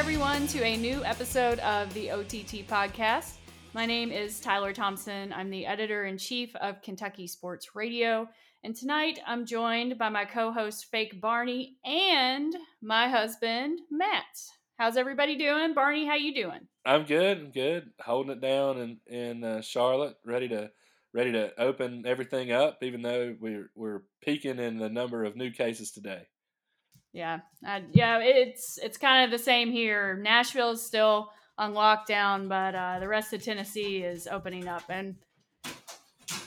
everyone, to a new episode of the OTT podcast. My name is Tyler Thompson. I'm the editor in chief of Kentucky Sports Radio. And tonight I'm joined by my co host, Fake Barney, and my husband, Matt. How's everybody doing? Barney, how you doing? I'm good. I'm good. Holding it down in in uh, Charlotte, ready to ready to open everything up. Even though we're we're peaking in the number of new cases today. Yeah, uh, yeah, it's it's kind of the same here. Nashville is still on lockdown, but uh, the rest of Tennessee is opening up, and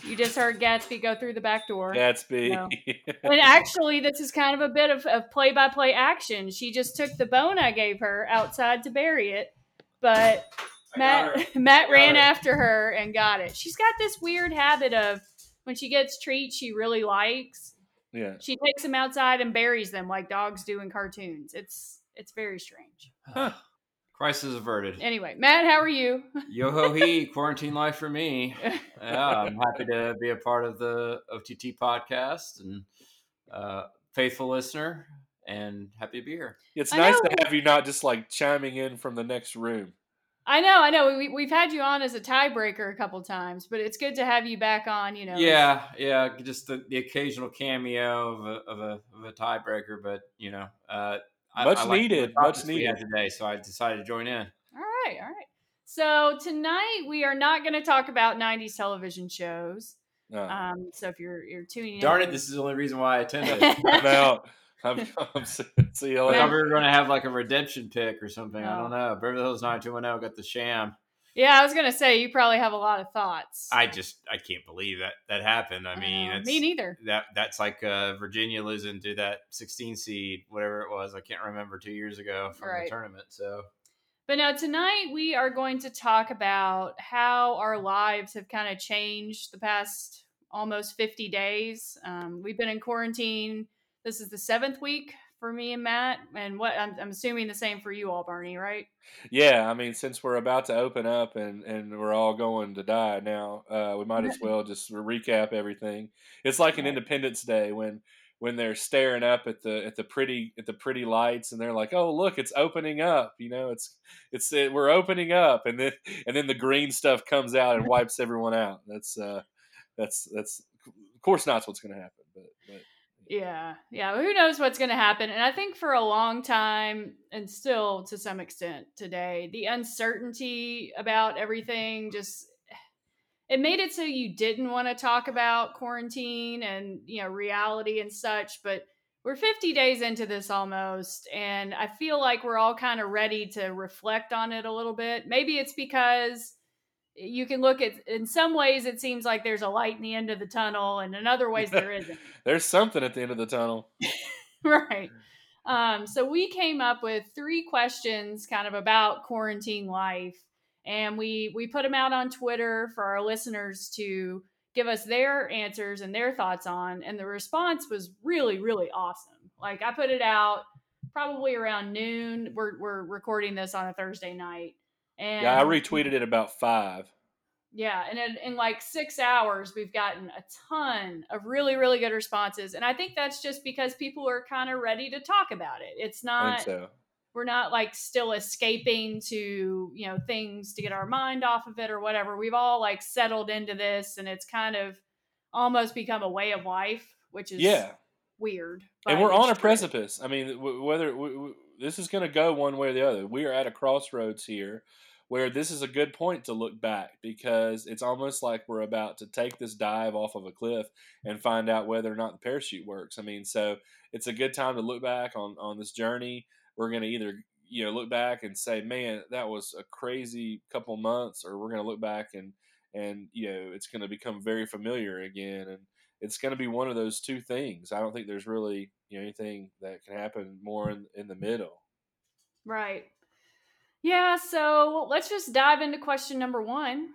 you just heard Gatsby go through the back door. Gatsby. And actually, this is kind of a bit of, of play-by-play action. She just took the bone I gave her outside to bury it, but Matt Matt ran after her and got it. She's got this weird habit of when she gets treats she really likes yeah. She takes them outside and buries them like dogs do in cartoons. It's it's very strange. Huh. Crisis averted. Anyway, Matt, how are you? Yo ho he, quarantine life for me. Yeah, I'm happy to be a part of the OTT podcast and uh, faithful listener and happy to be here. It's nice to have you not just like chiming in from the next room. I know, I know. We, we've had you on as a tiebreaker a couple times, but it's good to have you back on. You know. Yeah, yeah. Just the, the occasional cameo of a, of a, of a tiebreaker, but you know, uh, much I, I needed, much needed today. So I decided to join in. All right, all right. So tonight we are not going to talk about '90s television shows. No. Um, so if you're you're tuning in Darn in, it! This is the only reason why I attended. now I'm, I'm see you later. we are going to have like a redemption pick or something. No. I don't know. Beverly Hills 90210 got the sham. Yeah, I was gonna say you probably have a lot of thoughts. I just I can't believe that that happened. I mean, uh, me neither. That that's like uh, Virginia losing to that 16 seed, whatever it was. I can't remember two years ago from right. the tournament. So, but now tonight we are going to talk about how our lives have kind of changed the past almost 50 days. Um, we've been in quarantine this is the seventh week for me and Matt, and what I'm, I'm, assuming the same for you all, Barney, right? Yeah, I mean, since we're about to open up and and we're all going to die now, uh, we might as well just recap everything. It's like an Independence Day when when they're staring up at the at the pretty at the pretty lights and they're like, "Oh, look, it's opening up." You know, it's it's it, we're opening up, and then and then the green stuff comes out and wipes everyone out. That's uh, that's that's of course not what's going to happen, but, but yeah, yeah. Who knows what's going to happen? And I think for a long time, and still to some extent today, the uncertainty about everything just it made it so you didn't want to talk about quarantine and you know reality and such. But we're 50 days into this almost, and I feel like we're all kind of ready to reflect on it a little bit. Maybe it's because you can look at in some ways it seems like there's a light in the end of the tunnel and in other ways there isn't. There's something at the end of the tunnel. Right. Um, so we came up with three questions kind of about quarantine life and we we put them out on twitter for our listeners to give us their answers and their thoughts on and the response was really really awesome. Like i put it out probably around noon. We're, we're recording this on a thursday night and yeah, I retweeted it about five. Yeah, and in, in, like six hours, we've gotten a ton of really, really good responses, and I think that's just because people are kind of ready to talk about it. It's not. So. We're not like still escaping to you know things to get our mind off of it or whatever. We've all like settled into this, and it's kind of almost become a way of life, which is yeah weird. And we're on a precipice. I mean, whether this is going to go one way or the other, we are at a crossroads here where this is a good point to look back because it's almost like we're about to take this dive off of a cliff and find out whether or not the parachute works. I mean, so it's a good time to look back on on this journey. We're going to either you know look back and say, "Man, that was a crazy couple months," or we're going to look back and and you know it's going to become very familiar again and it's going to be one of those two things. I don't think there's really you know anything that can happen more in, in the middle. Right. Yeah, so let's just dive into question number one.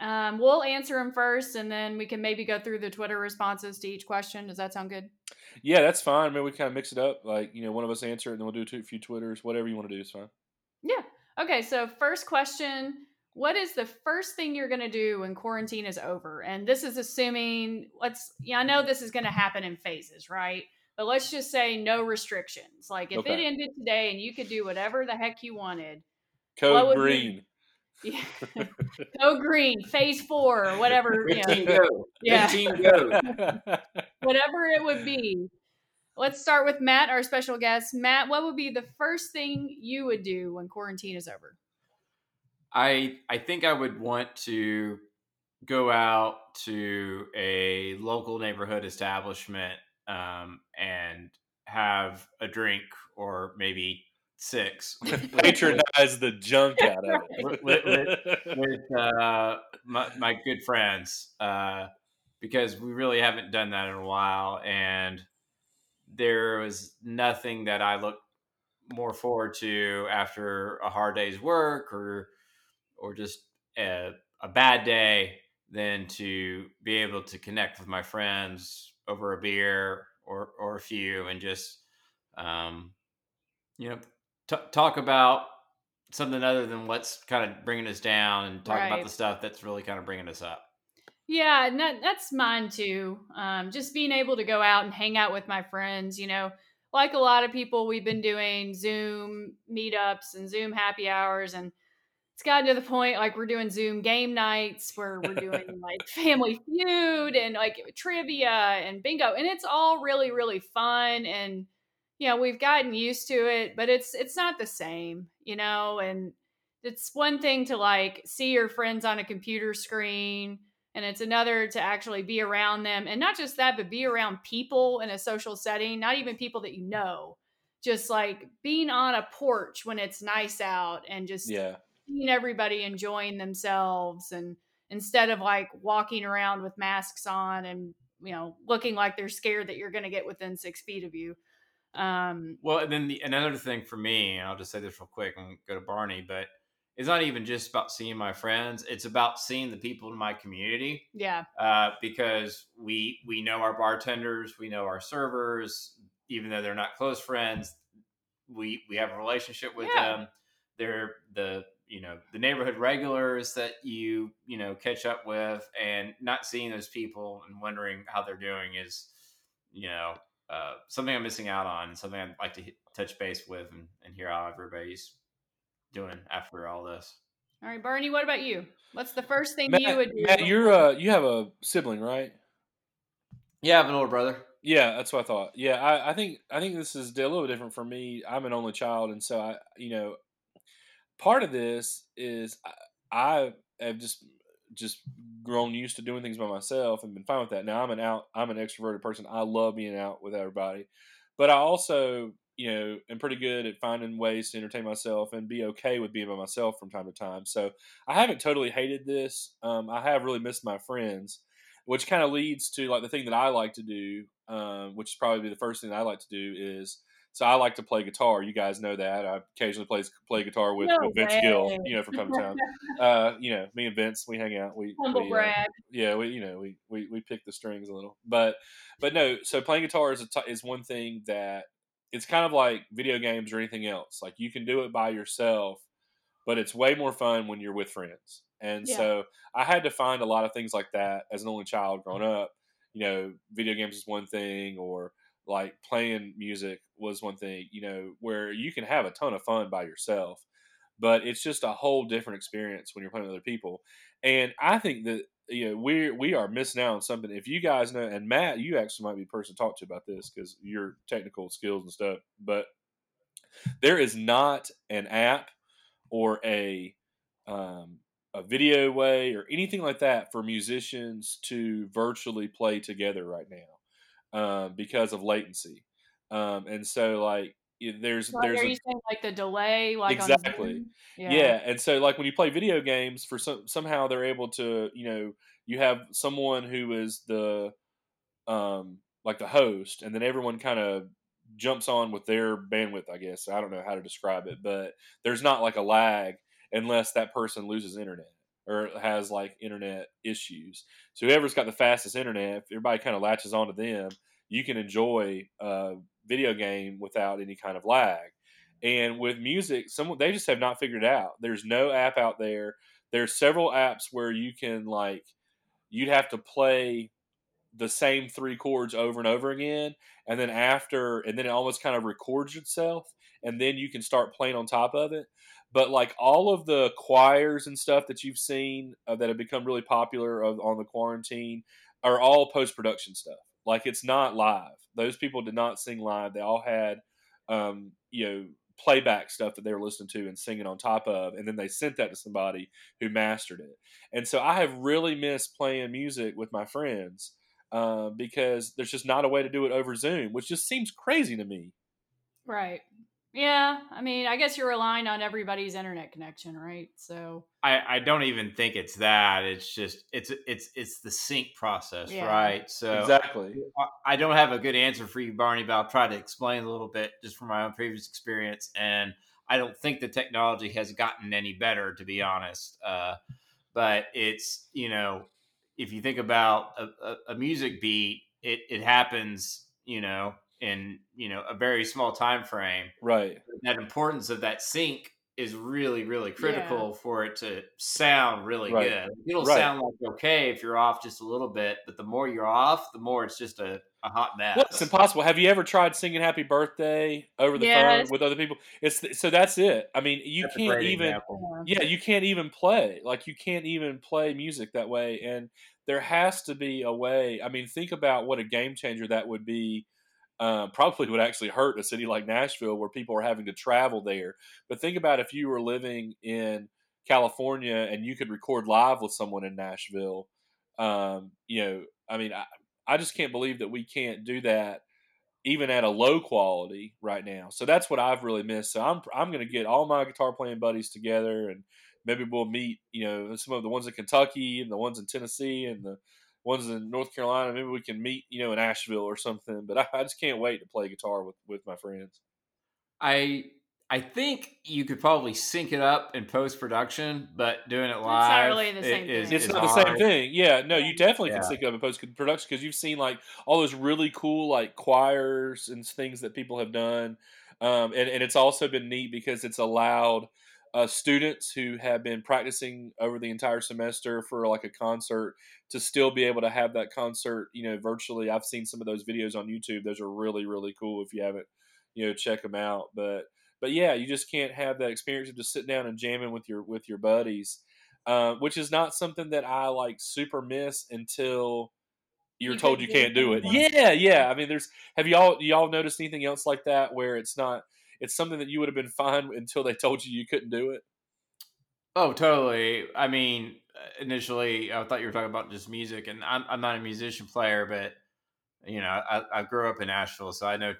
Um, we'll answer them first, and then we can maybe go through the Twitter responses to each question. Does that sound good? Yeah, that's fine. I mean, we kind of mix it up. Like, you know, one of us answer it, and then we'll do a few Twitters. Whatever you want to do is fine. Yeah. Okay, so first question What is the first thing you're going to do when quarantine is over? And this is assuming, let's, yeah, I know this is going to happen in phases, right? But let's just say no restrictions. Like if Okay. it ended today and you could do whatever the heck you wanted, Code What would be- green. yeah. go green, phase four, or whatever, you know, team go. Yeah. Team go. whatever it would be. Let's start with Matt, our special guest. Matt, what would be the first thing you would do when quarantine is over? I I think I would want to go out to a local neighborhood establishment um, and have a drink or maybe six Patronize the junk out of With- it. with uh, my, my good friends uh, because we really haven't done that in a while and there was nothing that I looked more forward to after a hard day's work or or just a, a bad day than to be able to connect with my friends over a beer or or a few and just um, you know t- talk about something other than what's kind of bringing us down and talk about the stuff that's really kind of bringing us up. Yeah, and that, that's mine too. Um, just being able to go out and hang out with my friends, you know, like a lot of people, we've been doing Zoom meetups and Zoom happy hours, and it's gotten to the point like we're doing Zoom game nights where we're doing like Family Feud and like trivia and bingo, and it's all really really fun and you know we've gotten used to it, but it's it's not the same, you know, and it's one thing to like see your friends on a computer screen and it's another to actually be around them and not just that but be around people in a social setting not even people that you know just like being on a porch when it's nice out and just yeah. Seeing everybody enjoying themselves and instead of like walking around with masks on and you know looking like they're scared that you're going to get within six feet of you um Well, and then the, another thing for me, and I'll just say this real quick and go to Barney, but it's not even just about seeing my friends; it's about seeing the people in my community. yeah uh, because we we know our bartenders, we know our servers, even though they're not close friends, we we have a relationship with Yeah. them. They're the you know the neighborhood regulars that you you know catch up with, and not seeing those people and wondering how they're doing is you know uh, something I'm missing out on, and something I'd like to hit, touch base with and, and hear how everybody's doing after all this. all right barney what about you what's the first thing Matt, you would do Matt, you're uh, you have a sibling, right? Yeah, I have an older brother. Yeah, that's what I thought. Yeah, I, I think I think this is a little different for me. I'm an only child, and so I, you know, part of this is I, I have just just grown used to doing things by myself and been fine with that. Now I'm an out, I'm an extroverted person. I love being out with everybody, but I also, you know, am pretty good at finding ways to entertain myself and be okay with being by myself from time to time. So I haven't totally hated this. Um, I have really missed my friends which kind of leads to like the thing that I like to do, um, which is probably the first thing I like to do is so I like to play guitar. You guys know that I occasionally play play guitar with, No with Vince. Gill, you know, from time to time. uh, you know, me and Vince, we hang out. We, humble we, uh, yeah, we you know we, we we pick the strings a little, but but no. So playing guitar is a t- is one thing that it's kind of like video games or anything else. Like you can do it by yourself, but it's way more fun when you're with friends. And Yeah. so I had to find a lot of things like that as an only child growing up. You know, video games is one thing, or like playing music was one thing. You know, where you can have a ton of fun by yourself, but it's just a whole different experience when you're playing with other people. And I think that you know we we are missing out on something. If you guys know, and Matt, you actually might be the person to talk to about this because your technical skills and stuff. But there is not an app or a um, a video way or anything like that for musicians to virtually play together right now um, because of latency. Um, and so, like, there's Like, there's are a, saying like the delay like on Exactly. Zoom? yeah. and so like when you play video games, for some somehow they're able to, you know, you have someone who is the um like the host, and then everyone kind of jumps on with their bandwidth. I guess I don't know how to describe it, but there's not like a lag unless that person loses internet or has like internet issues. So whoever's got the fastest internet, if everybody kind of latches onto them, you can enjoy a video game without any kind of lag. And with music, some they just have not figured it out. There's no app out there. There's several apps where you can like you'd have to play the same three chords over and over again, and then after, and then it almost kind of records itself, and then you can start playing on top of it. But like all of the choirs and stuff that you've seen uh, that have become really popular of, on the quarantine are all post production stuff. Like it's not live. Those people did not sing live. They all had, um, you know, playback stuff that they were listening to and singing on top of, and then they sent that to somebody who mastered it. And so I have really missed playing music with my friends uh, because there's just not a way to do it over Zoom, which just seems crazy to me. Right. Yeah, I mean, I guess you're relying on everybody's internet connection, right? So I, I don't even think it's that. It's just it's it's it's the sync process, yeah. right? So exactly. I, I don't have a good answer for you, Barney, but I'll try to explain a little bit just from my own previous experience. And I don't think the technology has gotten any better, to be honest. Uh, but it's you know, if you think about a, a, a music beat, it it happens, you know, in you know a very small time frame right that importance of that sync is really really critical yeah. for it to sound really right. good it'll right. sound like okay if you're off just a little bit but the more you're off the more it's just a, a hot mess well, it's impossible have you ever tried singing happy birthday over the yes. phone with other people it's so that's it i mean you that's can't even example. yeah you can't even play like you can't even play music that way and there has to be a way i mean think about what a game changer that would be uh, probably would actually hurt a city like Nashville where people are having to travel there. But think about if you were living in California and you could record live with someone in Nashville. Um, you know, I mean, I, I just can't believe that we can't do that even at a low quality right now. So that's what I've really missed. So I'm I'm going to get all my guitar playing buddies together and maybe we'll meet, you know, some of the ones in Kentucky and the ones in Tennessee and the one's in North Carolina. Maybe we can meet, you know, in Asheville or something. But I, I just can't wait to play guitar with with my friends. I I think you could probably sync it up in post production, but doing it live, it's not really the same is, thing. It's not hard. the same thing. Yeah, no, you definitely yeah. can sync it up in post production because you've seen like all those really cool like choirs and things that people have done, um, and and it's also been neat because it's allowed uh, students who have been practicing over the entire semester for like a concert to still be able to have that concert, you know, virtually. I've seen some of those videos on YouTube. Those are really, really cool. If you haven't, you know, check them out. But, but yeah, you just can't have that experience of just sitting down and jamming with your with your buddies, uh, which is not something that I like super miss until you're you told you can't do it. Yeah, yeah. I mean, there's have y'all y'all noticed anything else like that where it's not it's something that you would have been fine until they told you you couldn't do it. Oh, totally. I mean, uh, initially, I thought you were talking about just music, and I'm I'm not a musician player, but you know, I, I grew up in Nashville, so I know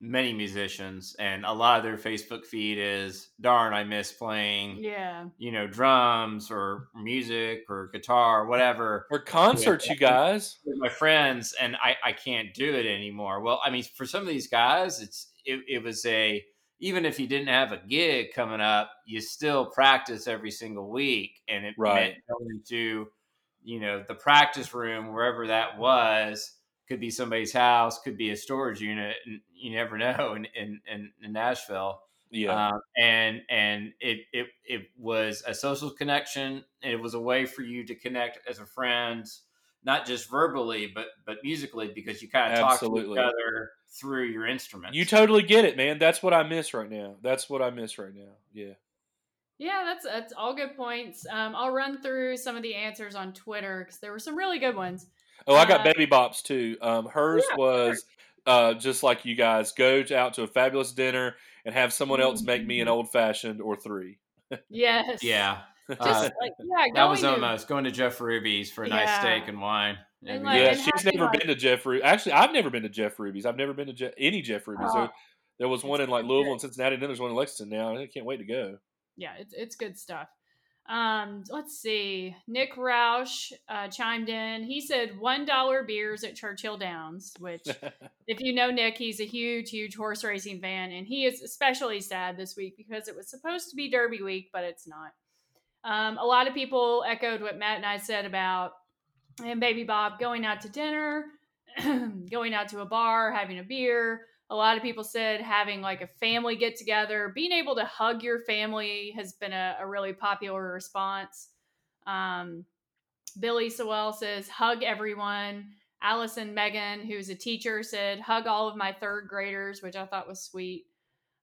many musicians, and a lot of their Facebook feed is, "Darn, I miss playing." Yeah. You know, drums or music or guitar, or whatever, or concerts. With, you guys, with my friends, and I I can't do it anymore. Well, I mean, for some of these guys, it's it, it was a even if you didn't have a gig coming up, you still practice every single week, and it right. meant going to you know the practice room wherever that was could be somebody's house, could be a storage unit, and you never know in in, in, in Nashville. Yeah, um, and and it it it was a social connection. It was a way for you to connect as a friend, not just verbally but but musically, because you kind of talk to each other through your instrument. You totally get it, man. That's what I miss right now. That's what I miss right now. Yeah. Yeah, that's that's all good points. Um, I'll run through some of the answers on Twitter because there were some really good ones. Oh, I got uh, baby bops too. Um, hers yeah, was uh, just like you guys go out to a fabulous dinner and have someone else make me an mm-hmm. old fashioned or three. yes. Yeah. Just uh, like yeah, that was to, almost going to Jeff Ruby's for a nice yeah. steak and wine. And like, yeah, she's never like, been to Jeff Ruby. Actually, I've never been to Jeff Ruby's. I've never been to Je- any Jeff Ruby's. Uh, there was one in like Louisville and Cincinnati, and then there's one in Lexington now. I can't wait to go. Yeah, it's it's good stuff. Um, let's see. Nick Roush uh, chimed in. He said one dollar beers at Churchill Downs, which, if you know Nick, he's a huge, huge horse racing fan, and he is especially sad this week because it was supposed to be Derby week, but it's not. Um, a lot of people echoed what Matt and I said about and Baby Bob going out to dinner, going out to a bar, having a beer. A lot of people said having like a family get together, being able to hug your family has been a, a really popular response. Um, Billy Sewell says, hug everyone. Allison Megan, who's a teacher, said, hug all of my third graders, which I thought was sweet.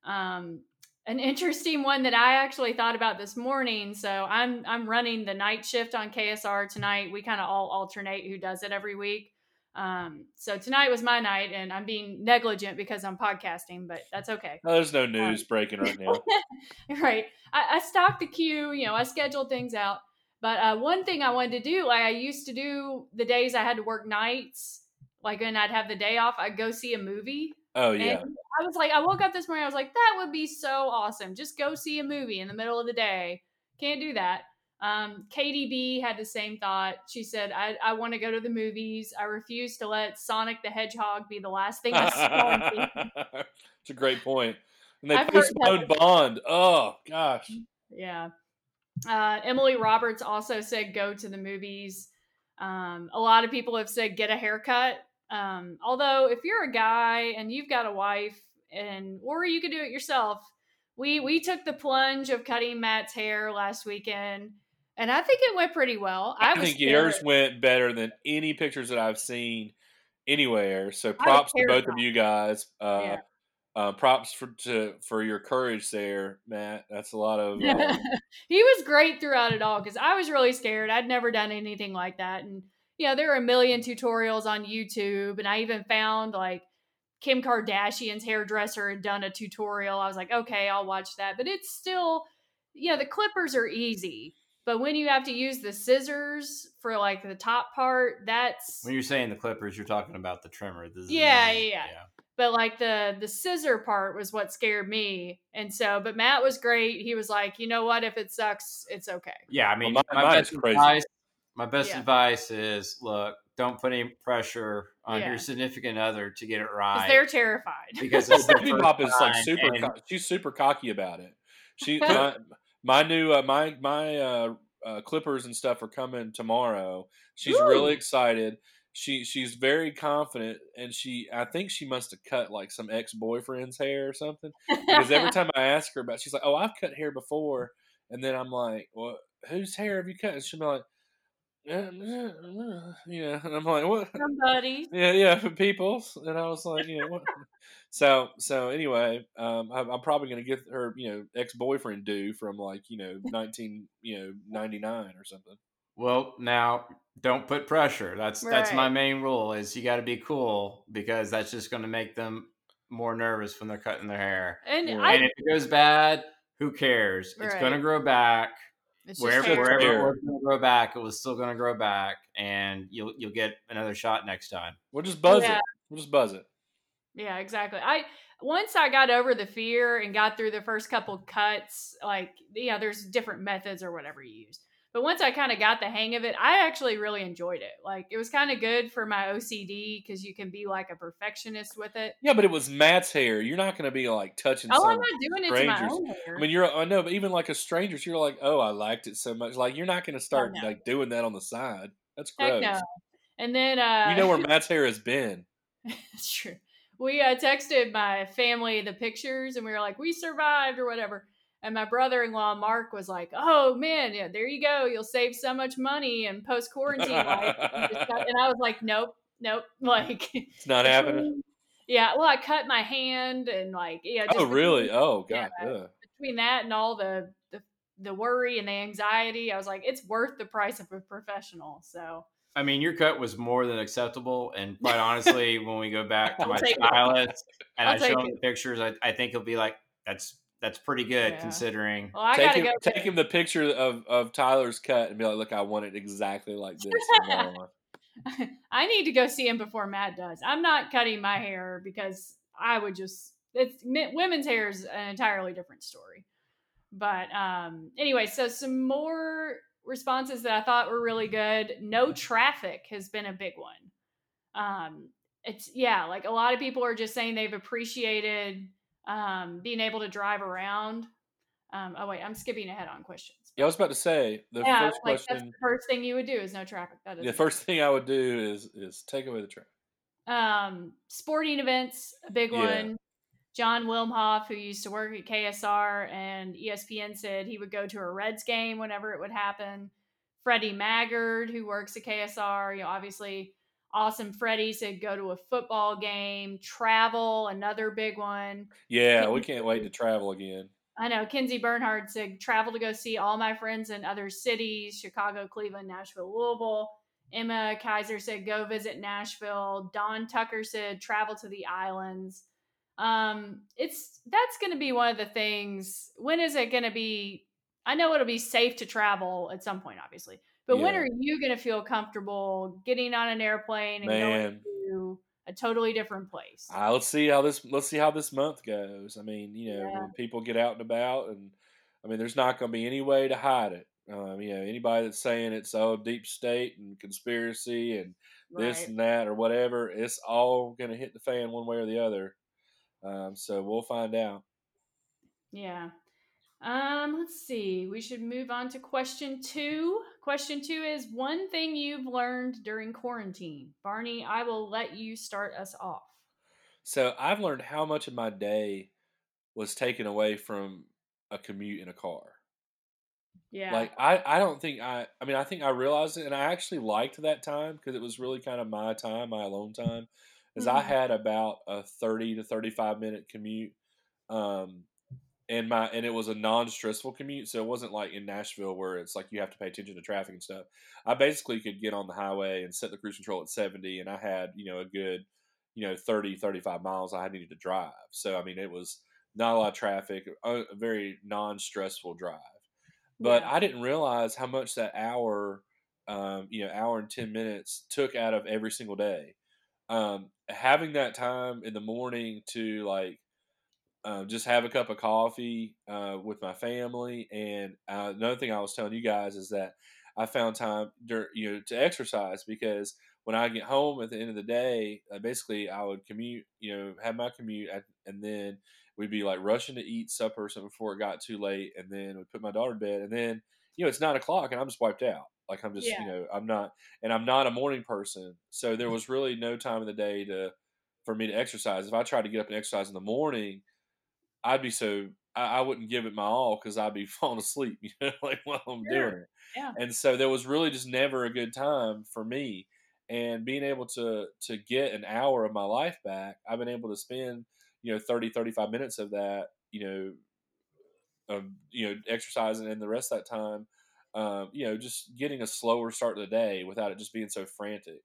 Um, an interesting one that I actually thought about this morning. So I'm I'm running the night shift on KSR tonight. We kind of all alternate who does it every week. Um, so tonight was my night, and I'm being negligent because I'm podcasting, but that's okay. There's no news breaking right now. right. I, I stocked the queue. You know, I scheduled things out. But uh, one thing I wanted to do, like I used to do the days I had to work nights, like when I'd have the day off, I'd go see a movie. Oh yeah. And I was like, I woke up this morning, I was like, that would be so awesome. Just go see a movie in the middle of the day. Can't do that. Um, KDB had the same thought. She said, I, I want to go to the movies. I refuse to let Sonic the Hedgehog be the last thing I see. It's a great point. And they I've postponed Bond. Oh, gosh. Yeah. Uh, Emily Roberts also said, go to the movies. Um, a lot of people have said, get a haircut. Um, although, if you're a guy and you've got a wife, and or you could do it yourself, we we took the plunge of cutting Matt's hair last weekend and I think it went pretty well. I, I think scared. yours went better than any pictures that I've seen anywhere. So props to both of you guys. Uh, yeah. uh, props for to for your courage there, Matt. That's a lot of. Uh, he was great throughout it all because I was really scared. I'd never done anything like that, and you know there are a million tutorials on YouTube, and I even found like Kim Kardashian's hairdresser had done a tutorial. I was like, okay, I'll watch that, but it's still, you know, the clippers are easy but when you have to use the scissors for like the top part, that's when you're saying the clippers, you're talking about the trimmer. The yeah, yeah, yeah. But like the the scissor part was what scared me, and so. But Matt was great. He was like, you know what? If it sucks, it's okay. Yeah, I mean, well, my, my best advice. My best yeah. advice is look, don't put any pressure on yeah. your significant other to get it right. They're terrified. Because Baby Pop is like super. And, co- she's super cocky about it. She my, my new uh, my my uh, uh, clippers and stuff are coming tomorrow. She's Ooh. really excited. She she's very confident, and she I think she must have cut like some ex boyfriend's hair or something. Because every time I ask her about, she's like, "Oh, I've cut hair before," and then I'm like, "Well, whose hair have you cut?" And she'll be like, yeah, and I'm like, what? Somebody. Yeah, yeah, for people. And I was like, you know, what? so, so anyway, um, I'm, I'm probably going to get her, you know, ex boyfriend due from like, you know, 19, you know, 99 or something. Well, now don't put pressure. That's right. that's my main rule. Is you got to be cool because that's just going to make them more nervous when they're cutting their hair. And, yeah. I, if it goes bad, who cares? Right. It's going to grow back it's wherever wherever it was going to grow back, it was still going to grow back, and you'll you'll get another shot next time. We'll just buzz yeah. it. We'll just buzz it. Yeah, exactly. I once I got over the fear and got through the first couple cuts, like yeah, there's different methods or whatever you use. But once I kind of got the hang of it, I actually really enjoyed it. Like it was kind of good for my OCD because you can be like a perfectionist with it. Yeah, but it was Matt's hair. You're not going to be like touching. Oh, I'm not doing strangers. it to my own hair. I mean, you're. I know, but even like a stranger's, you're like, oh, I liked it so much. Like you're not going to start oh, no. like doing that on the side. That's gross. no. And then uh, you know where Matt's hair has been. It's true. We uh, texted my family the pictures, and we were like, we survived or whatever. And my brother in law, Mark, was like, oh man, yeah, there you go. You'll save so much money and post quarantine life. and I was like, nope, nope. Like, it's not happening. Yeah. Well, I cut my hand and like, yeah. oh, really? oh, God. Yeah, between that and all the, the, the worry and the anxiety, I was like, it's worth the price of a professional. So, I mean, your cut was more than acceptable. And quite honestly, when we go back to my stylist and I'll I show him the pictures, I, I think he'll be like, that's that's pretty good yeah. considering. Well, I take gotta him, go take him the picture of, of Tyler's cut and be like, look, I want it exactly like this. I need to go see him before Matt does. I'm not cutting my hair because I would just it's women's hair is an entirely different story. But um anyway, so some more responses that I thought were really good. No traffic has been a big one. Um it's yeah, like a lot of people are just saying they've appreciated um, being able to drive around. Um, oh wait, I'm skipping ahead on questions. Yeah, I was about to say the yeah, first like question. That's the first thing you would do is no traffic. That is the first thing I would do is is take away the traffic. Um, sporting events, a big yeah. one. John Wilmhoff, who used to work at KSR and ESPN, said he would go to a Reds game whenever it would happen. Freddie Maggard, who works at KSR. You know, obviously, awesome Freddie said go to a football game, travel, another big one. Yeah, we can't wait to travel again. I know. Kinsey Bernhard said travel to go see all my friends in other cities Chicago, Cleveland, Nashville, Louisville. Emma Kaiser said go visit Nashville. Don Tucker said travel to the islands. Um, it's that's going to be one of the things. When is it going to be? I know it'll be safe to travel at some point, obviously, but when are you going to feel comfortable getting on an airplane and Man. going to a totally different place? Let's see how this let's see how this month goes. I mean, you know, Yeah. when people get out and about, and I mean, there's not going to be any way to hide it. Um, you know, anybody that's saying it's oh deep state and conspiracy and this Right. and that or whatever, it's all going to hit the fan one way or the other. Um, so we'll find out. Yeah. Um, let's see. We should move on to question two. Question two is one thing you've learned during quarantine. Barney, I will let you start us off. So I've learned how much of my day was taken away from a commute in a car. Yeah. Like I, I don't think I. I mean, I think I realized it, and I actually liked that time because it was really kind of my time, my alone time. Is I Mhm. had about a thirty to thirty-five minute commute, um, and my and it was a non-stressful commute, so it wasn't like in Nashville where it's like you have to pay attention to traffic and stuff. I basically could get on the highway and set the cruise control at seventy, and I had you know a good, you know 30, 35 miles I needed to drive. So I mean, it was not a lot of traffic, a very non-stressful drive but Yeah. I didn't realize how much that hour, um, you know, hour and ten minutes took out of every single day. Um, having that time in the morning to like um, just have a cup of coffee uh, with my family, and uh, another thing I was telling you guys is that I found time, dur- you know, to exercise because when I get home at the end of the day, uh, basically I would commute, you know, have my commute, at, and then we'd be like rushing to eat supper or something before it got too late, and then we'd put my daughter to bed, and then you know it's nine o'clock and I'm just wiped out. Like I'm just, Yeah. you know, I'm not, and I'm not a morning person, so there was really no time of the day to for me to exercise. If I tried to get up and exercise in the morning, I'd be so I, I wouldn't give it my all because I'd be falling asleep, you know, like while I'm Sure. doing it. Yeah. And so there was really just never a good time for me. And being able to to get an hour of my life back, I've been able to spend, you know, 30, 35 minutes of that, you know, um, you know, exercising and the rest of that time, um, you know, just getting a slower start to the day without it just being so frantic.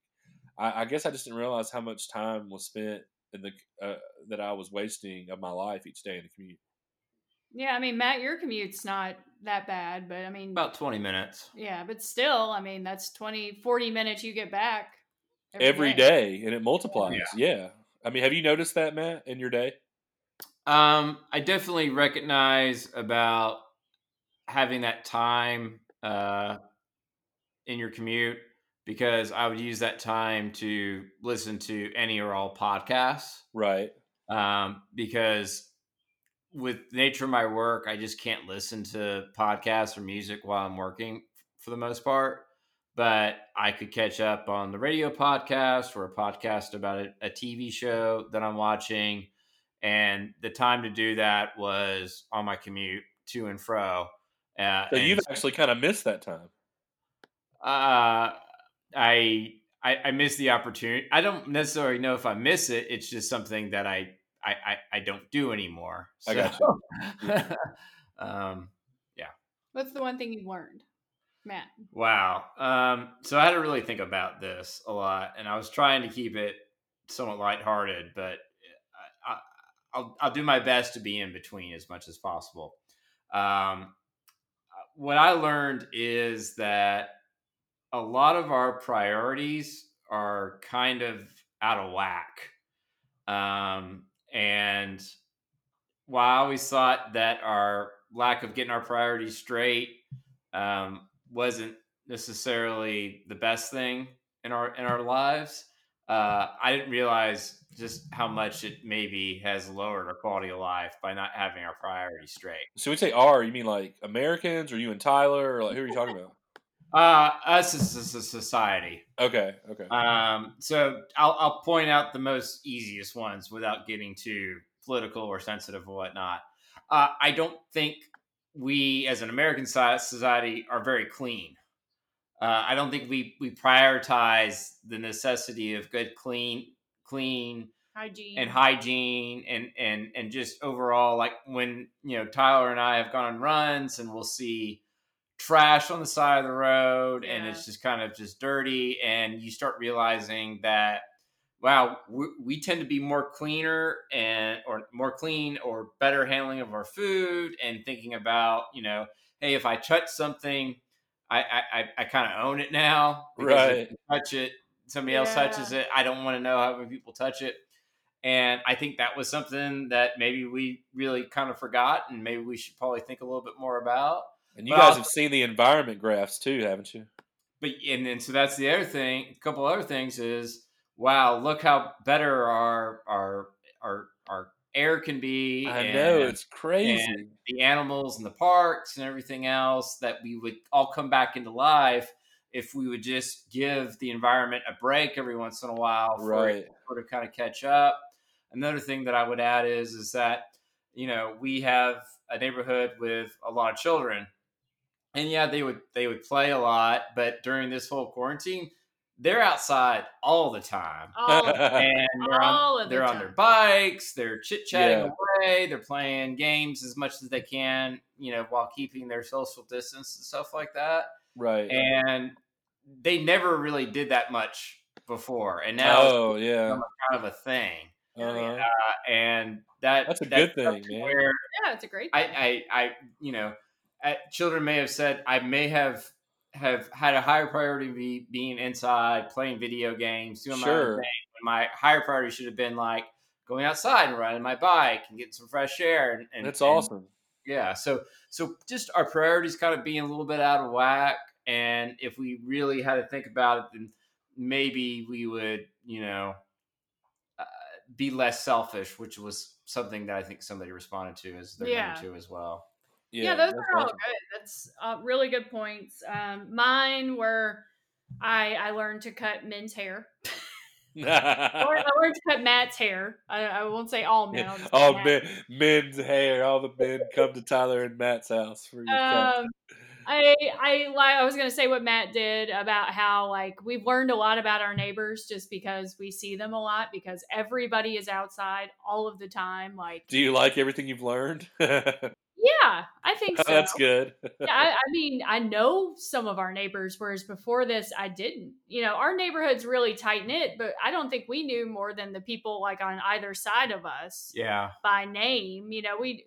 I, I guess I just didn't realize how much time was spent in the uh, that I was wasting of my life each day in the commute. Yeah, I mean, Matt, your commute's not that bad, but I mean, About 20 minutes. yeah, but still, I mean, that's 20, 40 minutes you get back every day. and it multiplies. Yeah. Yeah. I mean, have you noticed that, Matt, in your day? Um, I definitely recognize about having that time uh, in your commute because I would use that time to listen to any or all podcasts. Right. Um, because with nature of my work, I just can't listen to podcasts or music while I'm working for the most part. But I could catch up on the radio podcast or a podcast about a, a TV show that I'm watching. And the time to do that was on my commute to and fro. Uh, So and you've actually kind of missed that time. uh, I, I I miss the opportunity. I don't necessarily know if I miss it. It's just something that I I I, I don't do anymore. I got So, um, yeah. What's the one thing you learned, Matt? wow. Um, so I had to really think about this a lot, and I was trying to keep it somewhat lighthearted, but I, I, I'll I'll do my best to be in between as much as possible. Um, what I learned is that a lot of our priorities are kind of out of whack. Um, and while I always thought that our lack of getting our priorities straight um, wasn't necessarily the best thing in our in our lives, uh, I didn't realize just how much it maybe has lowered our quality of life by not having our priorities straight. So we say "our," you mean like Americans, or you and Tyler, or like who are you talking about? Uh, us as a society. Okay, okay. Um, so I'll, I'll point out the most easiest ones without getting too political or sensitive or whatnot. Uh, I don't think we, as an American society, are very clean. Uh, I don't think we we prioritize the necessity of good clean clean Hygiene. and hygiene and and and just overall like when you know Tyler and I have gone on runs and we'll see trash on the side of the road and it's just kind of just dirty and you start realizing that wow we, we tend to be more cleaner and or more clean or better handling of our food and thinking about you know hey if I touch something I I, I, I kind of own it now Right. if you touch it somebody else touches it I don't want to know how many people touch it and I think that was something that maybe we really kind of forgot, and maybe we should probably think a little bit more about. And you But guys I'll- have seen the environment graphs too, haven't you? But and then so that's the other thing. A couple other things is wow, look how better our our our our air can be. I and know it's crazy. the animals and the parks and everything else that we would all come back into life if we would just give the environment a break every once in a while for it right. to sort of kind of catch up. Another thing that I would add is is that you know we have a neighborhood with a lot of children, and yeah, they would they would play a lot, but during this whole quarantine, they're outside all the time. All of And they're All on of the they're on time. their bikes, they're chit chatting Yeah. away, they're playing games as much as they can, you know, while keeping their social distance and stuff like that. right. And they never really did that much before, and now it's oh yeah. kind of a thing. Oh. Uh-huh. Uh, and that That's a that's good thing, man. Where yeah, it's a great. I. I, I, you know, uh, children may have said I may have have had a higher priority be being inside, playing video games, doing my own thing. My higher priority should have been like going outside and riding my bike and getting some fresh air. And, and That's and- awesome. yeah. So so just our priorities kind of being a little bit out of whack. And if we really had to think about it, then maybe we would, you know, uh, be less selfish, which was something that I think somebody responded to as their Yeah. number two as well. Yeah, those that's are all awesome. good. That's uh, really good points. Um, mine were I I learned to cut men's hair. Or I learned to cut Matt's hair. I, I won't say all men. I'll just say all men, men's hair. All the men come to Tyler and Matt's house for your. Um, I I like I was gonna say what Matt did about how like we've learned a lot about our neighbors just because we see them a lot because everybody is outside all of the time. Like Do you like everything you've learned? yeah, I think so. That's good. yeah, I, I mean, I know some of our neighbors, whereas before this, I didn't. You know, our neighborhood's really tight knit, but I don't think we knew more than the people like on either side of us Yeah. by name. You know, we,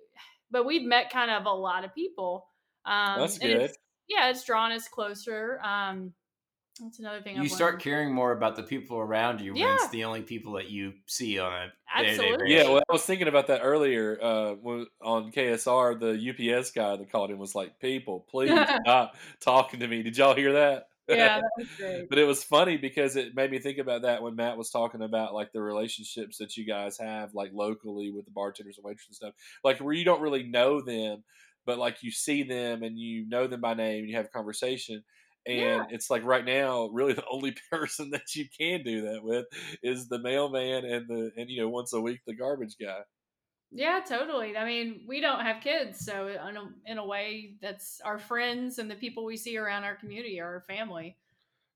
but we've met kind of a lot of people. Um, That's and good. it's- yeah, it's drawn us closer. Um, that's another thing. You I've start learned. caring more about the people around you when it's the only people that you see on a day-to-day Absolutely. Yeah, well, I was thinking about that earlier. Uh, when, on KSR, the UPS guy that called him was like, "People, please stop talking to me." Did y'all hear that? yeah, that was great. but it was funny because it made me think about that when Matt was talking about like the relationships that you guys have like locally with the bartenders and waitresses and stuff, like where you don't really know them, but like you see them and you know them by name and you have a conversation. And Yeah. it's like right now, really the only person that you can do that with is the mailman and the and you know once a week the garbage guy. Yeah, totally. I mean, we don't have kids, so in a, in a way, that's our friends and the people we see around our community are our family.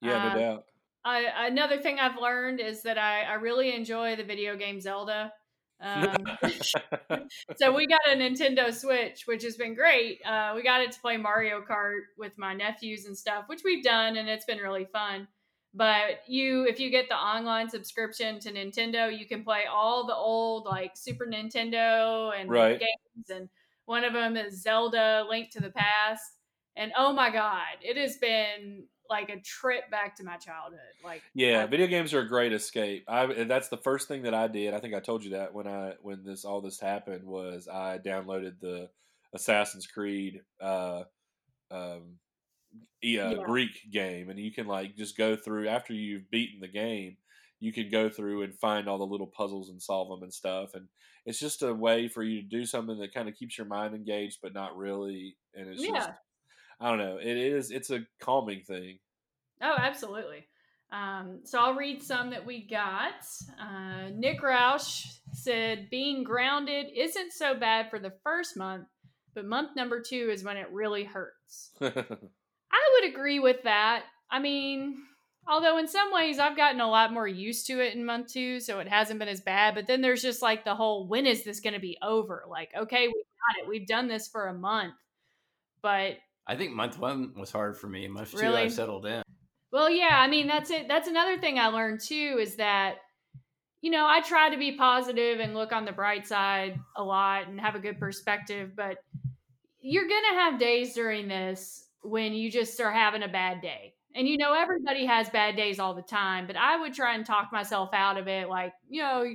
Yeah, Um, no doubt. I, another thing I've learned is that I, I really enjoy the video game Zelda. Um, so we got a Nintendo Switch, which has been great. Uh, we got it to play Mario Kart with my nephews and stuff, which we've done, and it's been really fun. But you, if you get the online subscription to Nintendo, you can play all the old like Super Nintendo and Right. games, and one of them is Zelda: Link to the Past. And oh my god, it has been like a trip back to my childhood. Like Yeah, I- video games are a great escape. I that's the first thing that I did. I think I told you that when I when this all this happened was I downloaded the Assassin's Creed uh um e- uh, Yeah. Greek game and you can like just go through after you've beaten the game, you can go through and find all the little puzzles and solve them and stuff and it's just a way for you to do something that kind of keeps your mind engaged but not really and it's Yeah. just I don't know. It is it's a calming thing. Oh, absolutely. Um, so I'll read some that we got. Uh, Nick Roush said, Being grounded isn't so bad for the first month, but month number two is when it really hurts. I would agree with that. I mean, although in some ways I've gotten a lot more used to it in month two, so it hasn't been as bad. But then there's just like the whole when is this going to be over? Like, okay, we got it. We've done this for a month. But I think month one was hard for me. Month two, I settled in. Well, yeah, I mean that's it. That's another thing I learned too is that you know, I try to be positive and look on the bright side a lot and have a good perspective, but you're going to have days during this when you just are having a bad day. And you know, everybody has bad days all the time, but I would try and talk myself out of it like, you know,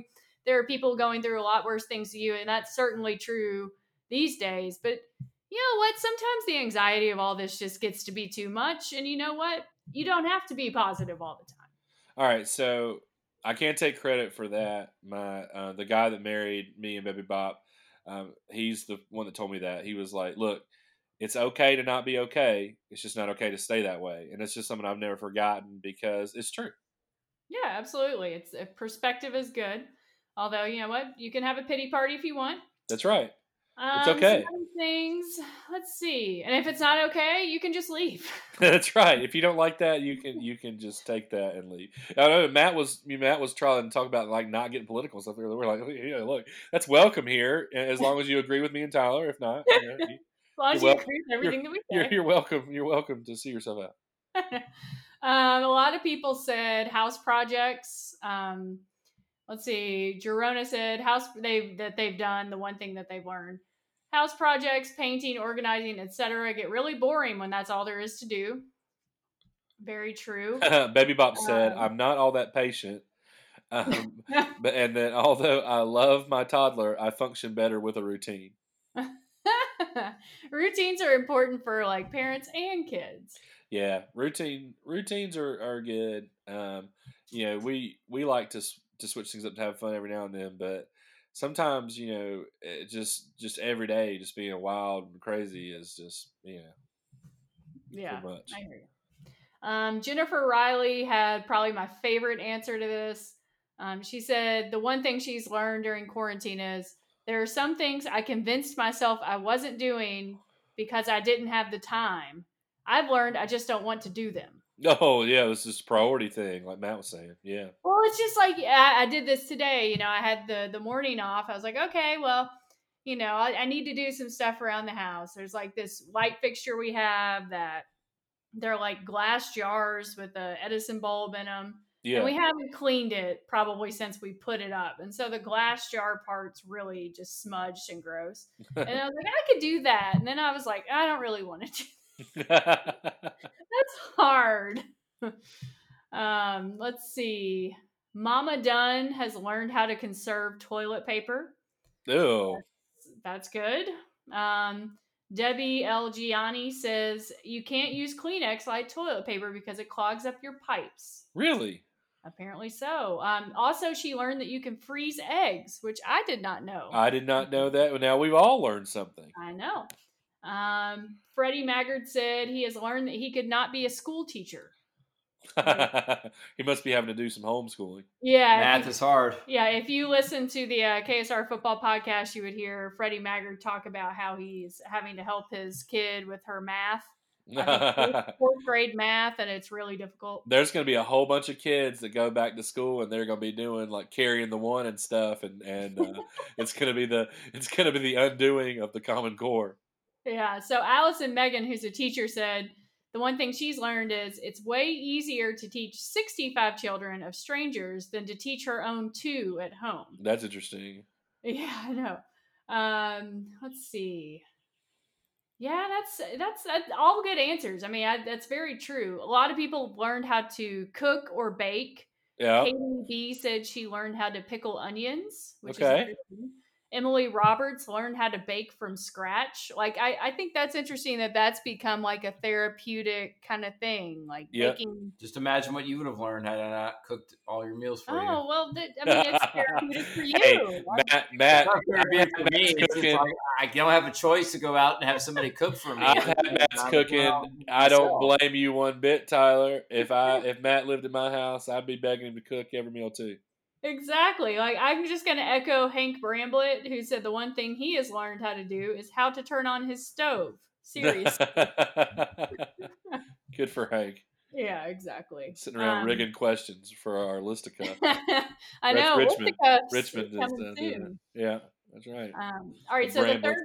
there are people going through a lot worse things to you and that's certainly true these days, but you know what? Sometimes the anxiety of all this just gets to be too much and you know what? You don't have to be positive all the time. All right, so I can't take credit for that. My uh, the guy that married me and Baby Bop, um, he's the one that told me that. He was like, "Look, it's okay to not be okay. It's just not okay to stay that way." And it's just something I've never forgotten because it's true. Yeah, absolutely. It's perspective is good. Although, you know what? You can have a pity party if you want. That's right. Um, It's okay. some things. Let's see. And if it's not okay, you can just leave. That's right. If you don't like that, you can you can just take that and leave. I know Matt was Matt was trying to talk about like not getting political stuff. We're like, yeah, look, that's welcome here as long as you agree with me and Tyler. If not, you know, you- As long as You're agree with everything that we you're say. you're welcome. You're welcome to see yourself out. um, a lot of people said house projects. Um, let's see. Jerona said house they that they've done the one thing that they've learned. House projects, painting, organizing, etc. get really boring when that's all there is to do. Very true. Baby Bop said, Um, "I'm not all that patient." Um, but and then although I love my toddler, I function better with a routine. Routines are important for like parents and kids. Yeah, routine routines are are good. Um, you know, we we like to to switch things up to have fun every now and then, but sometimes you know, it just just every day just being wild and crazy is just you know Yeah, too much. I hear you. Um, Jennifer Riley had probably my favorite answer to this. Um, she said the one thing she's learned during quarantine is there are some things I convinced myself I wasn't doing because I didn't have the time. I've learned I just don't want to do them. Oh yeah, this is a priority thing, like Matt was saying. Yeah, Well, it's just like I, I did this today. You know, I had the the morning off. I was like, okay, well, you know, I, I need to do some stuff around the house. There's like this light fixture we have that they're like glass jars with a Edison bulb in them. yeah. And we haven't cleaned it probably since we put it up. And so the glass jar part's really just smudged and gross. And I was like, I could do that. And then I was like, I don't really want to do That's hard. um, let's see. Mama Dunn has learned how to conserve toilet paper. Ew. That's good. Um, Debbie L. Gianni says you can't use Kleenex like toilet paper because it clogs up your pipes. Really? Apparently so. Um, also, she learned that you can freeze eggs, which I did not know. I did not know that. Now we've all learned something. I know. Um, Freddie Maggard said he has learned that he could not be a school teacher. he must be having to do some homeschooling. Yeah, Math you- is hard. Yeah, if you listen to the uh, KSR football podcast, you would hear Freddie Maggard talk about how he's having to help his kid with her math, I think fourth, fourth grade math, and it's really difficult. There's going to be a whole bunch of kids that go back to school and they're going to be doing like carrying the one and stuff, and and uh, it's going to be the it's going to be the undoing of the Common Core. Yeah, so Allison Megan, who's a teacher, said the one thing she's learned is it's way easier to teach 65 children of strangers than to teach her own two at home. That's interesting. Yeah, I know. Um, let's see. Yeah, that's that's, that's all good answers. I mean, I, that's very true. A lot of people learned how to cook or bake. Yeah. Katie B said she learned how to pickle onions, which Okay. is interesting. Emily Roberts learned how to bake from scratch. Like I, I think that's interesting that that's become like a therapeutic kind of thing, like Yeah. baking. Just imagine what you would have learned had I not cooked all your meals for you. Oh well, th- I mean it's therapeutic for you. Hey, Like, Matt, Matt, It's not therapeutic for me. It's just cooking. like, I don't have a choice to go out and have somebody cook for me. I've had Matt's I'm cooking. I don't blame you one bit, Tyler. If I if Matt lived in my house, I'd be begging him to cook every meal too. Exactly. Like I'm just going to echo Hank Bramblett, who said the one thing he has learned how to do is how to turn on his stove. Seriously. Good for Hank. Yeah, exactly. Sitting around Um, rigging questions for our Listica. I Rich- know. Richmond- Richmond is uh. Yeah, that's right. Um, all right, so the third,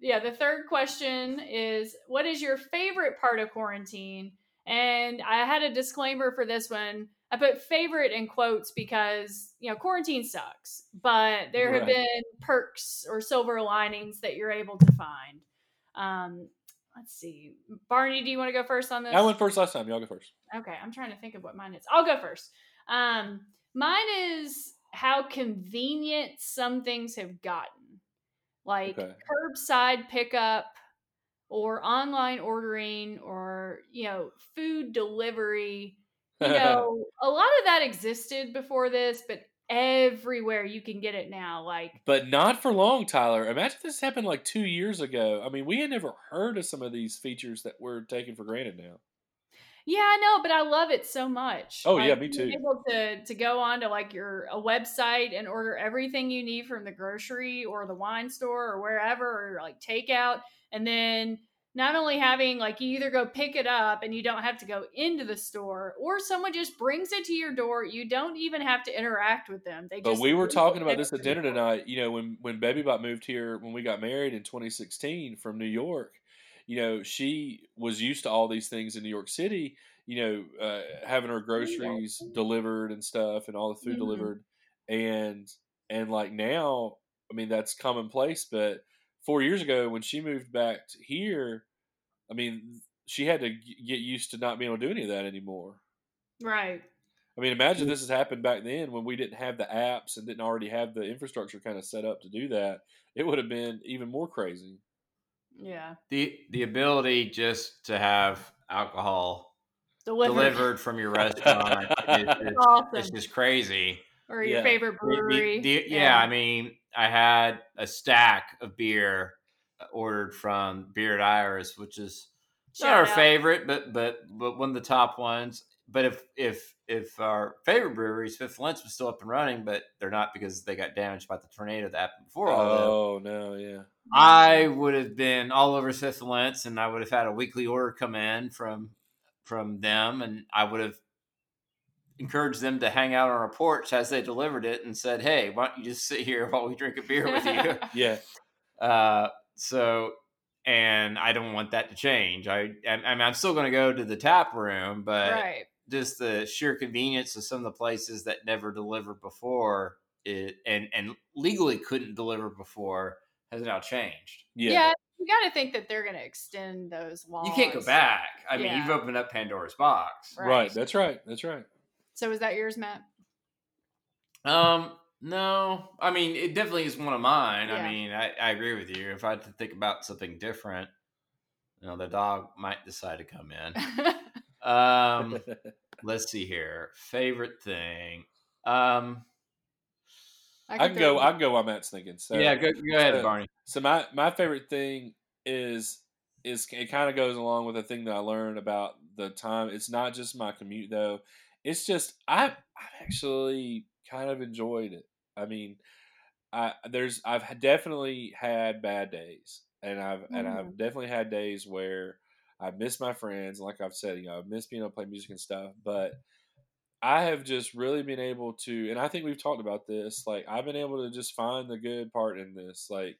yeah, the third question is, what is your favorite part of quarantine? And I had a disclaimer for this one. I put favorite in quotes because you know quarantine sucks, but there have been perks or silver linings that you're able to find. Um, let's see, Barney, do you want to go first on this? I went first last time. Y'all go first. Okay, I'm trying to think of what mine is. I'll go first. Um, mine is how convenient some things have gotten, like Okay. curbside pickup or online ordering or you know food delivery. You know, a lot of that existed before this, but everywhere you can get it now. Like but not for long, Tyler. Imagine this happened like two years ago. I mean, we had never heard of some of these features that we're taking for granted now. Yeah, I know, but I love it so much. Oh, yeah, Like, me being too. Able to to go on to like your a website and order everything you need from the grocery or the wine store or wherever, or like takeout, and then not only having like you either go pick it up and you don't have to go into the store, or someone just brings it to your door. You don't even have to interact with them. They But we were talking about this at dinner tonight. You know, when when Baby Bop moved here when we got married in 2016 from New York, you know, she was used to all these things in New York City. You know, uh, having her groceries delivered and stuff, and all the food Mhm. delivered, and and like now, I mean, that's commonplace. But four years ago, when she moved back to here, I mean, she had to get used to not being able to do any of that anymore. Right. I mean, imagine mm. this has happened back then when we didn't have the apps and didn't already have the infrastructure kind of set up to do that. It would have been even more crazy. Yeah. The the ability just to have alcohol Delivered. delivered from your restaurant is, is, Awesome. is just crazy. or your Yeah. favorite The- the- brewery. the- yeah, I mean, I had a stack of beer uh, ordered from Bearded Iris, which is not Shout our out. favorite, but but but one of the top ones. But if if if our favorite breweries, Fifth Lens, was still up and running, but they're not because they got damaged by the tornado that happened before all that. Oh no, yeah. I would have been all over Fifth Lens, and I would have had a weekly order come in from from them, and I would have encouraged them to hang out on our porch as they delivered it, and said, "Hey, why don't you just sit here while we drink a beer with you?" Yeah. uh, so, and I don't want that to change. I, I, I mean, I'm still going to go to the tap room, but right. just the sheer convenience of some of the places that never delivered before it and and legally couldn't deliver before has now changed. Yeah. Yeah. you got to think that they're going to extend those laws. You can't go back. I mean, Yeah. you've opened up Pandora's box. Right. That's right. That's right. So is that yours, Matt? Um, no, I mean, it definitely is one of mine. Yeah. I mean, I, I agree with you. If I had to think about something different, you know, the dog might decide to come in. Um, let's see here. Favorite thing. Um, I can go. I can go while Matt's thinking. So yeah, go, go ahead, so- Barney. So my my favorite thing is is it kind of goes along with the thing that I learned about the time. It's not just my commute though. It's just I I've actually kind of enjoyed it. I mean, I there's I've definitely had bad days, and I've and I've definitely had days where I miss my friends. Like I've said, you know, I miss being able to play music and stuff, but. I have just really been able to, and I think we've talked about this. Like I've been able to just find the good part in this. Like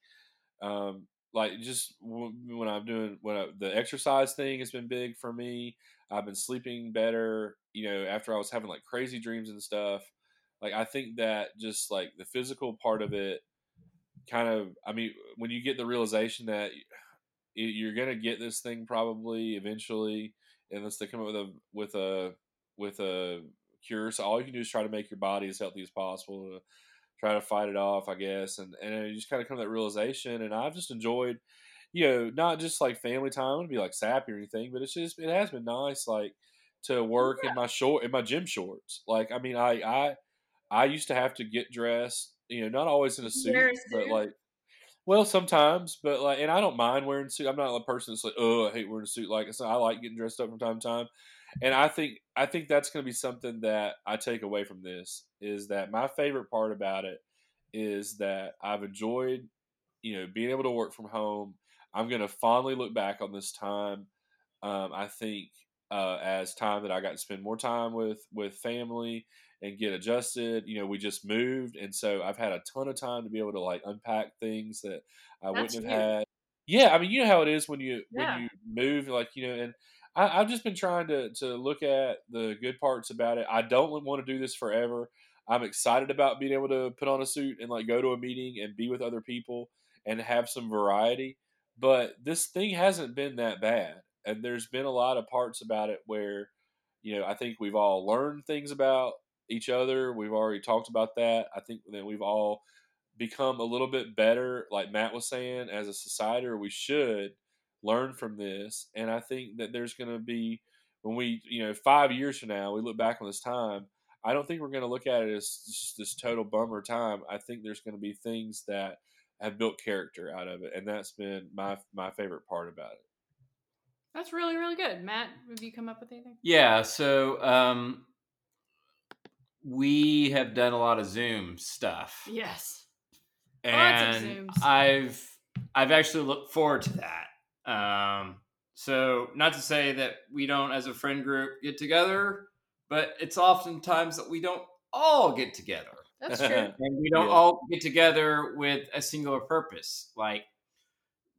um, like just w- when I'm doing when I, the exercise thing has been big for me. I've been sleeping better, you know, after I was having like crazy dreams and stuff. Like I think that just like the physical part of it, kind of. I mean, when you get the realization that you're gonna get this thing probably eventually, unless they come up with a with a with a cure. So all you can do is try to make your body as healthy as possible. To, try to fight it off, I guess. And and you just kind of come to that realization. And I've just enjoyed, you know, not just like family time to be like sappy or anything, but it's just it has been nice, like to work in my short in my gym shorts. Like I mean, I I I used to have to get dressed, you know, not always in a suit, a but like. Well, sometimes, but like, and I don't mind wearing a suit. I'm not a person that's like, oh, I hate wearing a suit. Like, so I like getting dressed up from time to time and I think I think that's going to be something that I take away from this is that my favorite part about it is that I've enjoyed, you know, being able to work from home. I'm going to fondly look back on this time. Um, I think uh, as time that I got to spend more time with with family and get adjusted. You know, we just moved, and so I've had a ton of time to be able to like unpack things that I That's wouldn't you. have had. Yeah, I mean, you know how it is when you Yeah. when you move, like you know, and I, I've just been trying to to look at the good parts about it. I don't want to do this forever. I'm excited about being able to put on a suit and like go to a meeting and be with other people and have some variety. But this thing hasn't been that bad, and there's been a lot of parts about it where, you know, I think we've all learned things about each other. We've already talked about that. I think that we've all become a little bit better, like Matt was saying, as a society, or we should learn from this. And I think that there's going to be, when we, you know, five years from now, we look back on this time, I don't think we're going to look at it as just this total bummer time. I think there's going to be things that have built character out of it. And that's been my, my favorite part about it. That's really, really good. Matt, have you come up with anything? Yeah, so um, we have done a lot of Zoom stuff, Yes. Lots of and Zooms. I've I've actually looked forward to that. Um, so not to say that we don't, as a friend group, get together, but it's oftentimes that we don't all get together, That's true. and we don't Yeah. all get together with a singular purpose. Like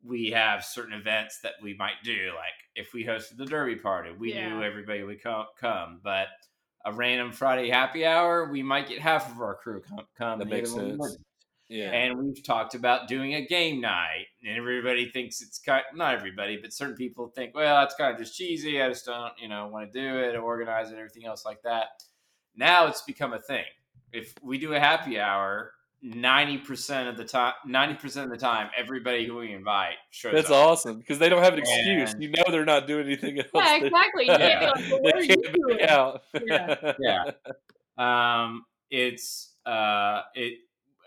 we have certain events that we might do, like if we hosted the Derby party, we Yeah. knew everybody would come, but a random Friday happy hour, we might get half of our crew come. come That and makes the other sense. Yeah. And we've talked about doing a game night, and everybody thinks it's kind. Not everybody, but certain people think, well, that's kind of just cheesy. I just don't, you know, want to do it, organize it, everything else like that. Now it's become a thing. If we do a happy hour, ninety percent of the time, ninety percent of the time, everybody who we invite shows That's up. awesome because they don't have an excuse. And- You know they're not doing anything else. Yeah, exactly. You can't be like, well, what they you can't doing? out. Yeah. Yeah. Um, it's uh, it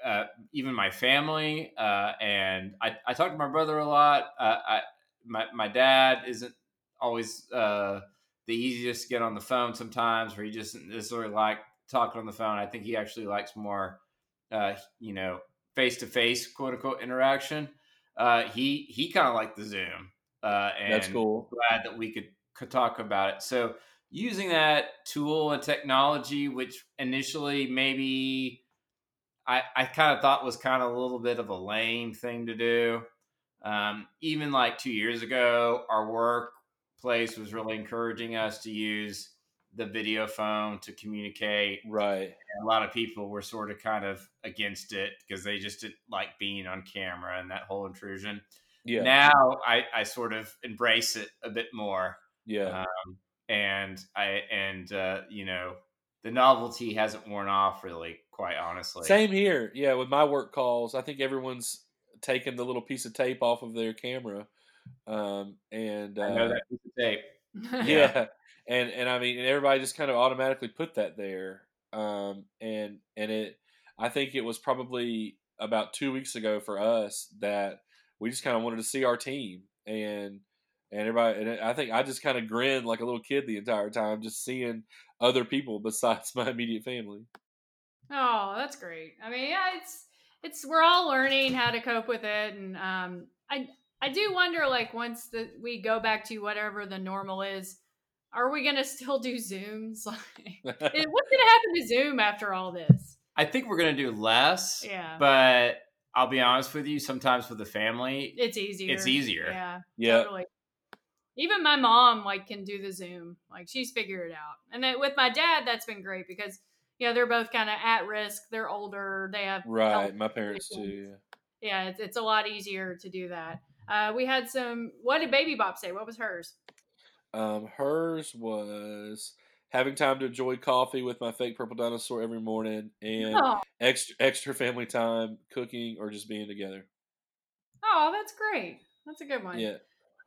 uh, even my family uh, and I, I talk to my brother a lot. Uh, I my my dad isn't always uh, the easiest to get on the phone sometimes, where he just doesn't necessarily like talking on the phone. I think he actually likes more, uh, you know, face to face quote unquote interaction. Uh, he he kind of liked the Zoom. Uh, and That's cool. glad that we could, could talk about it. So using that tool and technology, which initially maybe I, I kind of thought was kind of a little bit of a lame thing to do. Um, even like two years ago, our workplace was really encouraging us to use the video phone to communicate. Right. And a lot of people were sort of kind of against it because they just didn't like being on camera and that whole intrusion. Yeah. Now I, I sort of embrace it a bit more yeah. um, and I and uh, you know the novelty hasn't worn off really, quite honestly. Same here. Yeah, with my work calls, I think everyone's taken the little piece of tape off of their camera. Um, and uh, I know that piece of tape. yeah. And and I mean, and everybody just kind of automatically put that there. Um, and and it, I think it was probably about two weeks ago for us that we just kind of wanted to see our team and and everybody. And I think I just kind of grinned like a little kid the entire time, just seeing other people besides my immediate family. Oh, that's great. I mean, yeah, it's it's we're all learning how to cope with it, and um, I I do wonder, like, once the we go back to whatever the normal is, are we gonna still do Zooms? Like, what's gonna happen to Zoom after all this? I think we're gonna do less, Yeah, but I'll be honest with you. Sometimes with the family, it's easier. it's easier. Yeah, yeah, totally. Even my mom like can do the Zoom. Like she's figured it out. And then with my dad, that's been great because you know they're both kind of at risk. They're older. They have right. My parents too. conditions. Yeah. yeah, it's, it's a lot easier to do that. Uh, we had some. What did Baby Bop say? What was hers? Um, hers was having time to enjoy coffee with my fake purple dinosaur every morning and Oh, extra extra family time, cooking or just being together. oh, that's great. That's a good one. Yeah.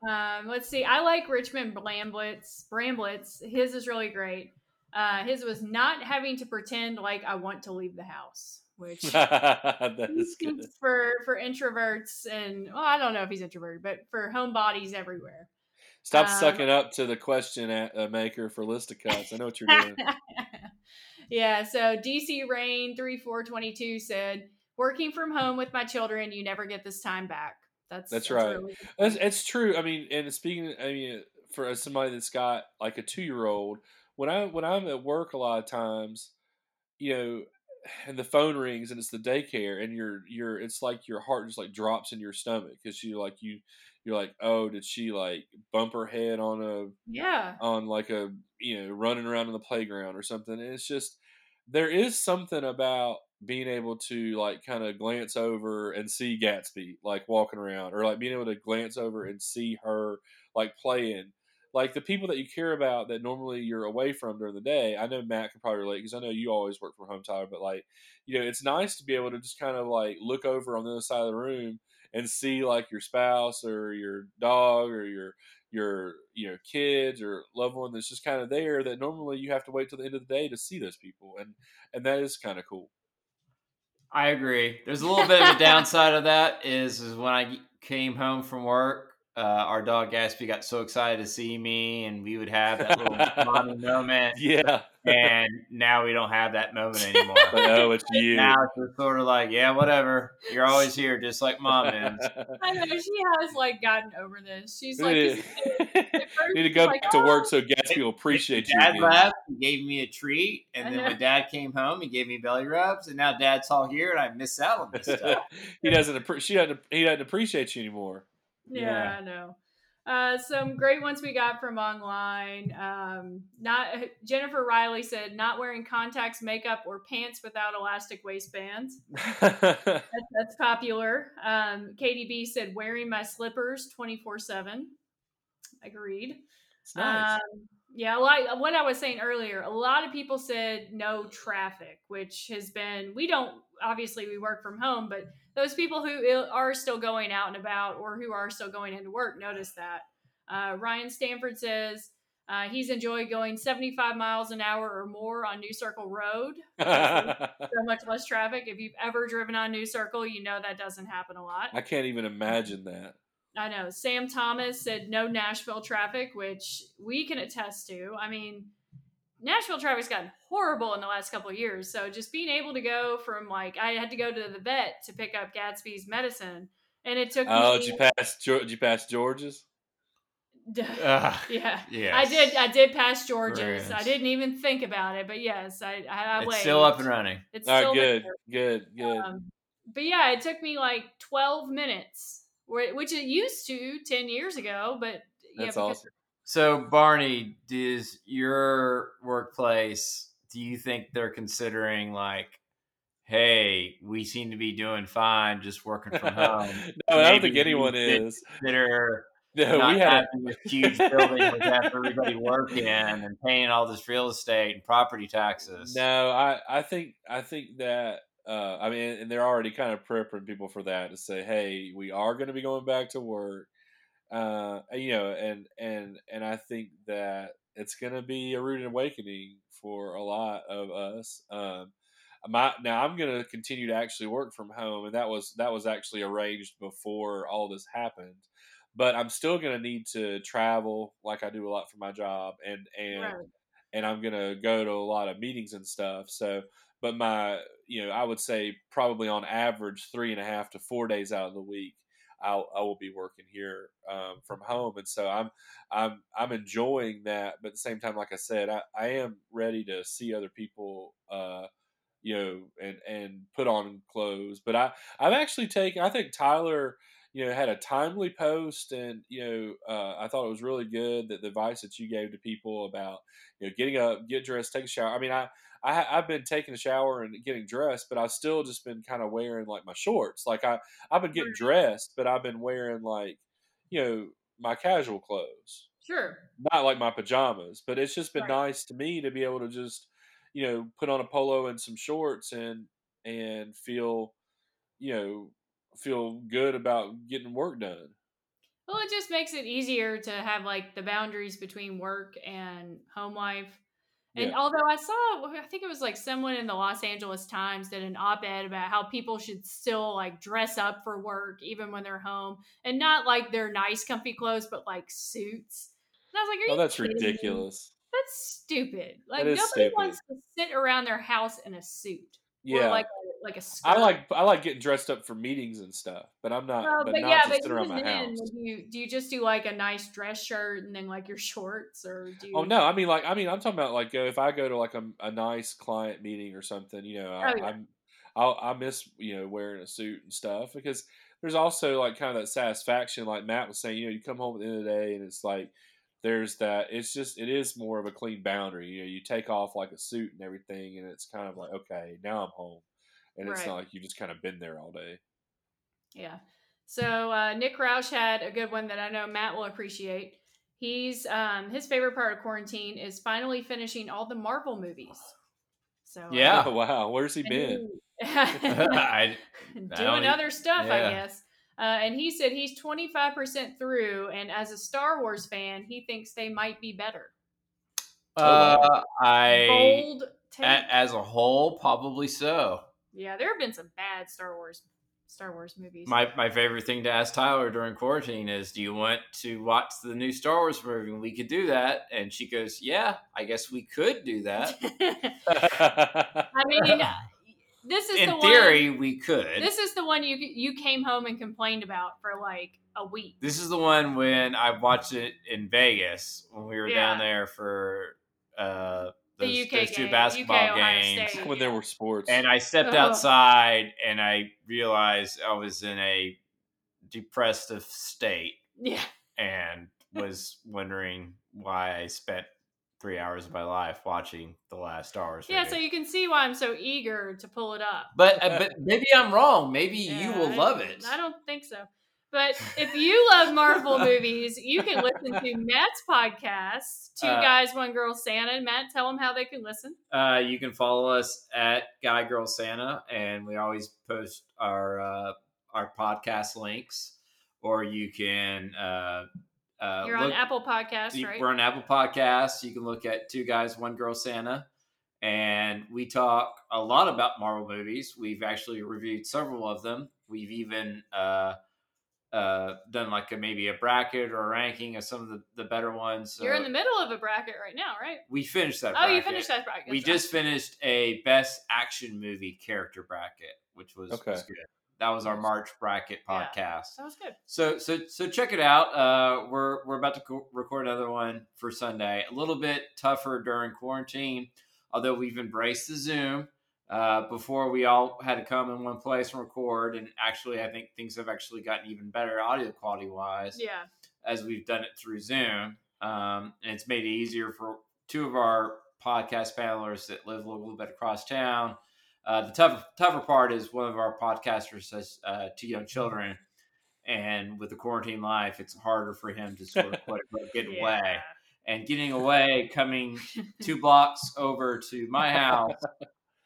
Um, let's see. I like Richmond Bramblett's. Bramblett's. His is really great. Uh, his was not having to pretend like I want to leave the house, which that is good. For for introverts and well, I don't know if he's introverted, but for homebodies everywhere. Stop um, sucking up to the question at, uh, maker for Listicuts. I know what you're doing. yeah. So DC Rain three four twenty two said, "Working from home with my children, you never get this time back." That's That's right. really it's true. I mean, and speaking, I mean, for somebody that's got like a two year old, when I when I'm at work a lot of times, you know, and the phone rings and it's the daycare and you're you're it's like your heart just like drops in your stomach because you like you you're like oh did she like bump her head on a yeah on like a you know running around in the playground or something and it's just there is something about being able to like kind of glance over and see Gatsby like walking around or like being able to glance over and see her like playing like the people that you care about that normally you're away from during the day. I know Matt can probably relate because I know you always work from home, Tyler. But like, you know, it's nice to be able to just kind of like look over on the other side of the room and see like your spouse or your dog or your your you know kids or loved one that's just kind of there that normally you have to wait till the end of the day to see those people and and that is kind of cool. I agree. There's a little bit of a downside of that is is when i came home from work uh, our dog Gatsby got so excited to see me, and we would have that little mommy moment. Yeah. And now we don't have that moment anymore. oh, it's you. Now it's sort of like, yeah, whatever. You're always here, just like mom is. I know she has like gotten over this. She's like, you need to go like, back to work so Gatsby will appreciate you. Dad again. left, he gave me a treat, and I then know. when Dad came home, he gave me belly rubs, and now Dad's all here, and I miss out on this stuff. he doesn't. appre- She doesn't. He doesn't appreciate you anymore. Yeah, Yeah. I know. Uh, some great ones we got from online. Um, not Jennifer Riley said not wearing contacts, makeup, or pants without elastic waistbands. That's, that's popular. Um, KDB said wearing my slippers twenty four seven. Agreed. it's nice. Um, yeah, like what I was saying earlier, a lot of people said no traffic, which has been, we don't, obviously, we work from home, but those people who are still going out and about or who are still going into work notice that. Uh, Ryan Stanford says uh, he's enjoyed going 75 miles an hour or more on New Circle Road. So much less traffic. If you've ever driven on New Circle, you know that doesn't happen a lot. I can't even imagine that. I know. Sam Thomas said no Nashville traffic, which we can attest to. I mean, Nashville traffic's gotten horrible in the last couple of years. So just being able to go from like I had to go to the vet to pick up Gatsby's medicine, and it took Oh, me. did you pass? Did you pass George's? Ugh. yeah, Yes. I did. I did pass George's. I didn't even think about it, but yes, I I, I It's still up and running. It's All still good, good, good. Um, but yeah, it took me like 12 minutes, which it used to 10 years ago. But yeah, That's because- awesome. So, Barney, does your workplace, do you think they're considering like, hey, we seem to be doing fine just working from home? no, I don't think anyone is. Consider No, not we had a, this huge building with everybody working and paying all this real estate and property taxes. No, I, I think I think that uh, I mean, and they're already kind of prepping people for that to say, hey, we are going to be going back to work, uh, you know, and and and I think that it's going to be a rude awakening for a lot of us. Um, my now I'm going to continue to actually work from home, and that was that was actually arranged before all this happened. But I'm still going to need to travel, like I do a lot for my job, and and Right. and I'm gonna go to a lot of meetings and stuff. So, but my, you know, I would say probably on average three and a half to four days out of the week, I'll I will be working here um, from home, and so I'm I'm I'm enjoying that. But at the same time, like I said, I, I am ready to see other people. Uh, you know, and and put on clothes. But I I've actually taken. I think Tyler you know, had a timely post, and you know, uh, I thought it was really good that the advice that you gave to people about you know getting up, get dressed, take a shower. I mean, I, I I've been taking a shower and getting dressed, but I've still just been kind of wearing like my shorts. Like I I've been getting dressed, but I've been wearing like you know my casual clothes, Sure. not like my pajamas. But it's just been Right. nice to me to be able to just you know put on a polo and some shorts and and feel you know feel good about getting work done. Well, it just makes it easier to have like the boundaries between work and home life. And Yeah. although I saw, I think it was like someone in the Los Angeles Times did an op ed about how people should still like dress up for work even when they're home and not like their nice, comfy clothes, but like suits. And I was like, Are Oh, that's me? ridiculous. That's stupid. Like nobody stupid. wants to sit around their house in a suit. Yeah, like a, like a skirt. I like I like getting dressed up for meetings and stuff, but I'm not. Well, but, but not yeah, but around my then, house. do you do you just do like a nice dress shirt and then like your shorts, or do oh, you? Oh no, I mean like I mean I'm talking about like if I go to like a, a nice client meeting or something, you know, oh, I, Oh, yeah. I'm I'll, I miss you know wearing a suit and stuff because there's also like kind of that satisfaction, like Matt was saying, you know, you come home at the end of the day and it's like there's that it's just it is more of a clean boundary. You know, you take off like a suit and everything, and it's kind of like okay, now I'm home, and it's Right. not like you've just kind of been there all day. Yeah. So uh, Nick Roush had a good one that I know Matt will appreciate. He's um, his favorite part of quarantine is finally finishing all the Marvel movies. So uh, Yeah. Oh, wow, where's he been? I, doing don't e- other stuff, I guess. Uh, and he said he's 25% through, and as a Star Wars fan, he thinks they might be better. uh, I Bold take. as a whole, probably so. yeah, there have been some bad Star Wars Star Wars movies. My my favorite thing to ask Tyler during quarantine is, "Do you want to watch the new Star Wars movie?" And we could do that, and she goes, "Yeah, I guess we could do that. I mean, this is the In one. theory, we could." This is the one you you came home and complained about for like a week. This is the one when I watched it in Vegas when we were down there for uh, The those, UK those two game, basketball UK games. State. when there were sports. And I stepped Ugh. outside and I realized I was in a depressive state Yeah, and was wondering why I spent three hours of my life watching the last Star Wars. yeah. movie. So you can see why I'm so eager to pull it up. but uh, but maybe I'm wrong. Maybe you will I- love it. I don't think so. But if you love Marvel movies, you can listen to Matt's podcast, Two Uh, Guys, One Girl Santa. And Matt, tell them how they can listen. Uh, you can follow us at Guy Girl Santa, and we always post our uh, our podcast links. Or you can uh, You're on Apple Podcasts, you- right? We're on Apple Podcasts. You can look at Two Guys, One Girl Santa, and we talk a lot about Marvel movies. We've actually reviewed several of them. We've even uh, uh, done like a, maybe a bracket or a ranking of some of the, the better ones. You're in the middle of a bracket right now, right? we finished that. Oh, you finished that bracket. We That's right. just finished a best action movie character bracket, which was, Okay. was good. That was our March bracket Yeah. podcast. That was good. So so so check it out. Uh, we're we're about to co- record another one for Sunday. A little bit tougher during quarantine, although we've embraced the Zoom. Uh, before we all had to come in one place and record, and actually, I think things have actually gotten even better audio quality wise Yeah. as we've done it through Zoom. Um, and it's made it easier for two of our podcast panelists that live a little bit across town. Uh, the tougher, tougher part is one of our podcasters has uh, two young children, and with the quarantine life, it's harder for him to sort of quote, unquote, get Yeah. away. And getting away, coming two blocks over to my house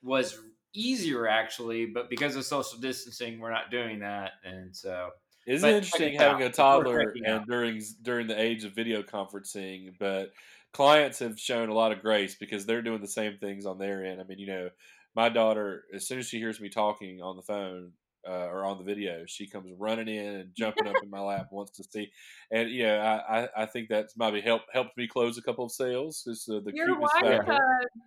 was easier actually, but because of social distancing, we're not doing that, and so Isn't But it check interesting having out. a toddler and during during the age of video conferencing? But clients have shown a lot of grace because they're doing the same things on their end. I mean, you know, my daughter, as soon as she hears me talking on the phone uh, or on the video, she comes running in and jumping up in my lap, wants to see. And you know, I, I, I think that's maybe helped helped me close a couple of sales. Just uh, the Your wife, uh,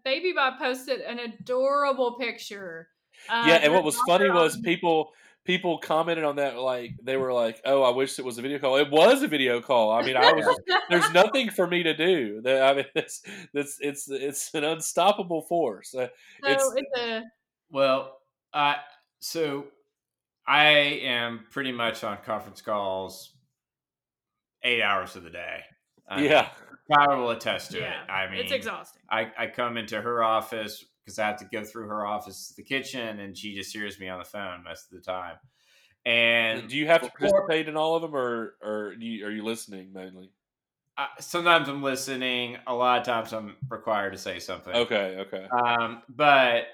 Baby Bop, posted an adorable picture. Uh, yeah, and what was funny was people people commented on that like they were like, "Oh, I wish it was a video call." It was a video call. I mean, I was there's nothing for me to do. That- I mean, it's it's it's it's an unstoppable force. Uh, so it's- it's, a Well, uh, so I am pretty much on conference calls eight hours of the day. I mean, yeah, Tyler will attest to yeah. it. I mean, it's exhausting. I, I come into her office because I have to go through her office to the kitchen, and she just hears me on the phone most of the time. And do you have to participate in all of them, or or do you, are you listening mainly? I, sometimes I'm listening. A lot of times I'm required to say something. Okay, okay. Um, but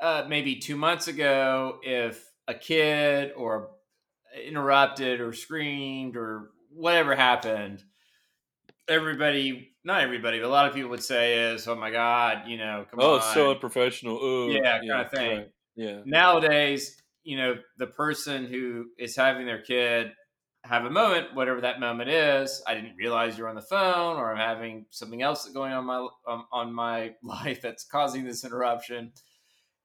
uh, maybe two months ago, if a kid or interrupted or screamed or whatever happened, everybody, not everybody, but a lot of people would say is, "Oh my god, you know, come on. oh, on." it's so unprofessional. Ooh, Yeah, kinda thing. right, Yeah, Nowadays, you know, the person who is having their kid have a moment, whatever that moment is. I didn't realize you're on the phone, or I'm having something else going on my um, on my life that's causing this interruption.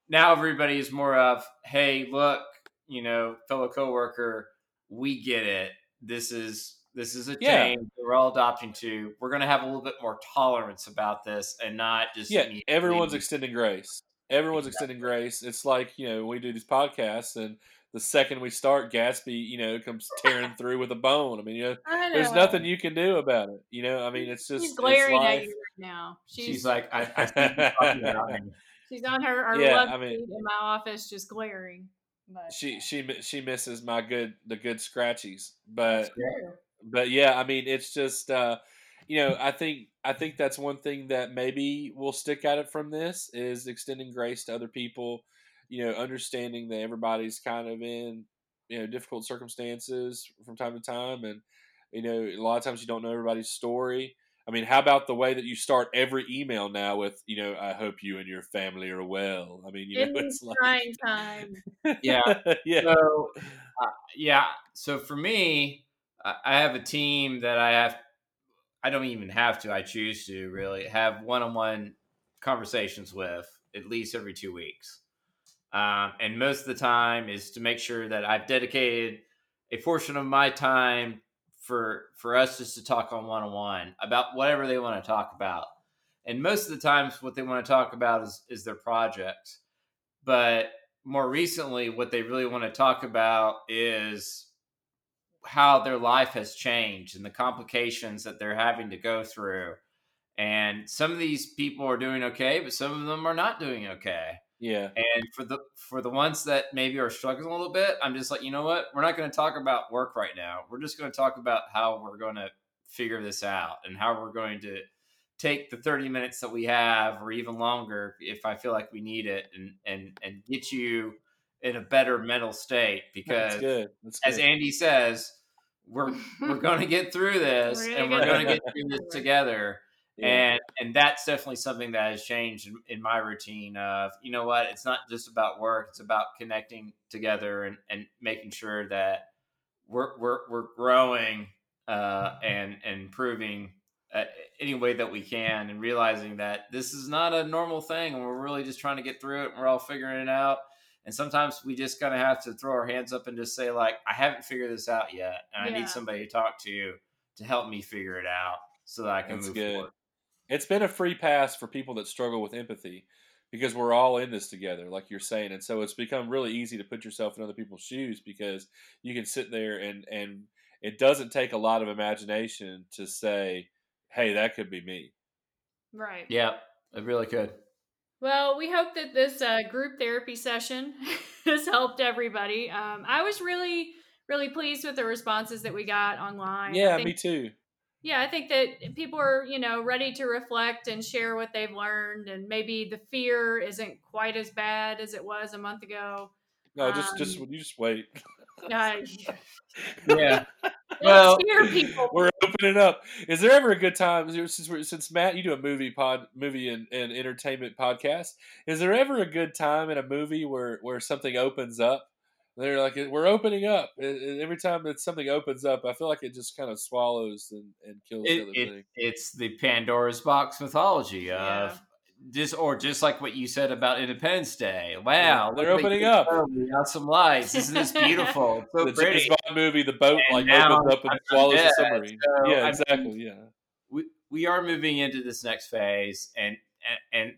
now everybody is more of, hey, look, you know, fellow coworker, we get it. This is this is a Yeah. change we're all adopting to. We're going to have a little bit more tolerance about this, and not just Yeah, everyone's extending grace. Everyone's extending grace. It's like you know we do these podcasts, and the second we start, Gatsby, you know, comes tearing through with a bone. I mean, you know, I there's nothing you can do about it. You know, I mean, it's just She's glaring at you right now. She's, She's like, I, I see you talking about me. she's on her, her Yeah, love I mean- in my office, just glaring. But She she she misses my good the good scratchies, but True. But yeah, I mean, it's just uh, you know, I think I think that's one thing that maybe will stick at it from this is extending grace to other people. You know, understanding that everybody's kind of in you know difficult circumstances from time to time, and you know, a lot of times you don't know everybody's story. I mean, how about the way that you start every email now with, you know, I hope you and your family are well. I mean, you know, in it's like, trying time. Yeah. yeah, So, uh, yeah. So for me, I have a team that I have. I don't even have to. I choose to really have one-on-one conversations with at least every two weeks, um, and most of the time is to make sure that I've dedicated a portion of my time for for us just to talk on one-on-one about whatever they want to talk about. And most of the times, what they want to talk about is is their project, but more recently, what they really want to talk about is how their life has changed and the complications that they're having to go through. And some of these people are doing okay, but some of them are not doing okay. yeah, And for the for the ones that maybe are struggling a little bit, I'm just like, you know what? We're not going to talk about work right now. We're just going to talk about how we're going to figure this out and how we're going to take the 30 minutes that we have or even longer if I feel like we need it and and and get you in a better mental state that's because good. That's as. Andy says, we're we're going to get through this We're and we're going to get through this together Yeah. and and that's definitely something that has changed in, in my routine of you know what it's not just about work it's about connecting together and and making sure that we're we're, we're growing uh and and improving uh, any way that we can and realizing that this is not a normal thing and we're really just trying to get through it and we're all figuring it out and sometimes we just kind of have to throw our hands up and just say like i haven't figured this out yet and i need somebody to talk to to help me figure it out so that i can That's move good. forward it's been a free pass for people that struggle with empathy because we're all in this together, like you're saying, and so it's become really easy to put yourself in other people's shoes because you can sit there and and it doesn't take a lot of imagination to say, "Hey, that could be me." Right. Yeah, it really could. Well, we hope that this uh, group therapy session has helped everybody. Um, I was really, really pleased with the responses that we got online. Yeah, think- me too. Yeah, I think that people are, you know, ready to reflect and share what they've learned, and maybe the fear isn't quite as bad as it was a month ago. No, just just Um, you just wait. Uh, Yeah. Don't Well- scare people. We're opening up. Is there ever a good time since we're, since Matt, you do a movie pod, movie and, and entertainment podcast? Is there ever a good time in a movie where where something opens up? They're like, we're opening up. And- and every time that something opens up, I feel like it just kind of swallows and, and kills the It, other it, thing. it's the Pandora's box mythology of Yeah. Just or just like what you said about Independence Day. Wow, they're opening up. We got some lights. Isn't this beautiful? It's so the pretty. James Bond movie, the boat And like now opens up and I'm swallows dead, the submarine. so, yeah, I mean, exactly. yeah. we we are moving into this next phase and and, and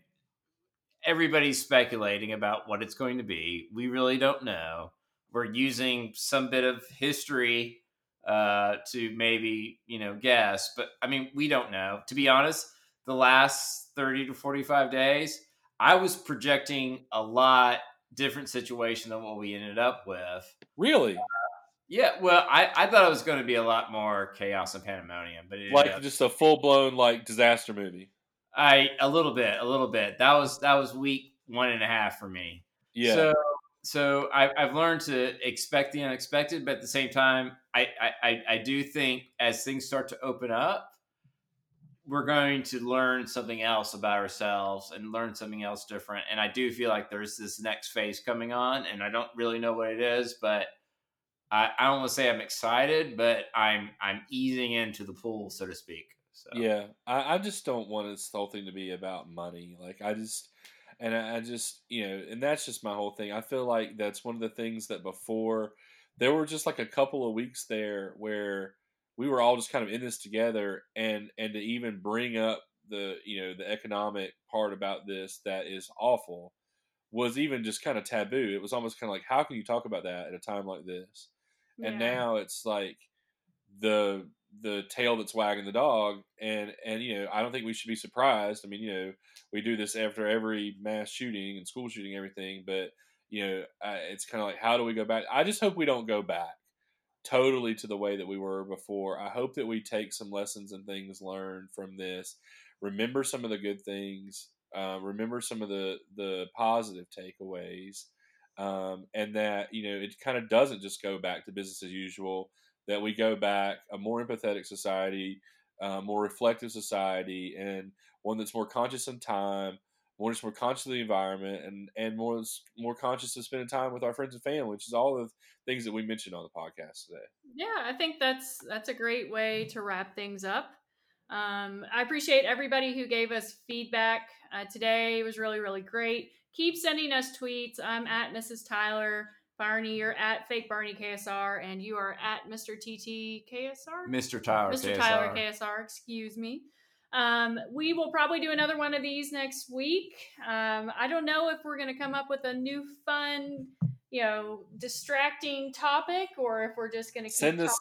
everybody's speculating about what it's going to be we really don't know we're using some bit of history uh, to maybe you know guess but i mean we don't know to be honest the last 30 to 45 days i was projecting a lot different situation than what we ended up with Really, uh, yeah well i, I thought it was going to be a lot more chaos and pandemonium but it like up- just a full blown like disaster movie. I a little bit, a little bit. That was that was week one and a half for me. Yeah, So so I, I've learned to expect the unexpected, but at the same time, I I I do think as things start to open up, we're going to learn something else about ourselves and learn something else different. And I do feel like there's this next phase coming on, and I don't really know what it is, but I, I don't want to say I'm excited, but I'm I'm easing into the pool, so to speak. So Yeah, I, I just don't want this whole thing to be about money. Like I just, and I, I just you know, and that's just my whole thing. I feel like that's one of the things that before there were just like a couple of weeks there where we were all just kind of in this together, and and to even bring up the you know the economic part about this that is awful was even just kind of taboo. It was almost kind of like, how can you talk about that at a time like this? Yeah. And now it's like the the tail that's wagging the dog, and and you know, I don't think we should be surprised. I mean, you know, we do this after every mass shooting and school shooting, everything, but you know, uh, it's kind of like, how do we go back? I just hope we don't go back totally to the way that we were before. I hope that we take some lessons and things learned from this. Remember some of the good things uh, remember some of the the positive takeaways, um, and that you know it kind of doesn't just go back to business as usual. That we go back a more empathetic society, uh, more reflective society, and one that's more conscious in time, more just more conscious of the environment, and and more more conscious of spending time with our friends and family, which is all the things that we mentioned on the podcast today. Yeah, I think that's that's a great way to wrap things up. Um, I appreciate everybody who gave us feedback uh, today. It was really, really great. Keep sending us tweets. I'm at Mrs. Tyler Barney. You're at Fake Barney KSR, and you are at Mr. TT KSR. Mr. Tyler. Mr. KSR. Tyler KSR. Excuse me. Um, we will probably do another one of these next week. Um, I don't know if we're going to come up with a new fun, you know, distracting topic, or if we're just going to send us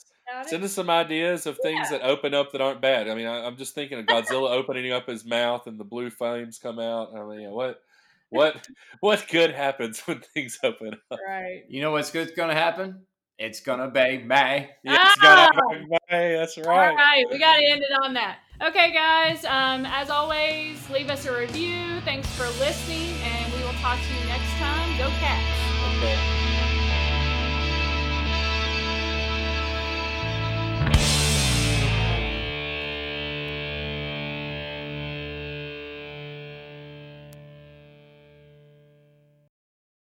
Send us some ideas of things yeah. that open up that aren't bad. I mean, I, am just thinking of Godzilla opening up his mouth and the blue flames come out. I mean, what, what, what good happens when things open up? Right. You know what's good going to happen? It's gonna be May. Yeah, it's gonna ah! be May. That's right. All right, we got to end it on that. Okay, guys, um, as always, leave us a review. Thanks for listening, and we will talk to you next time. Go Cats. Okay.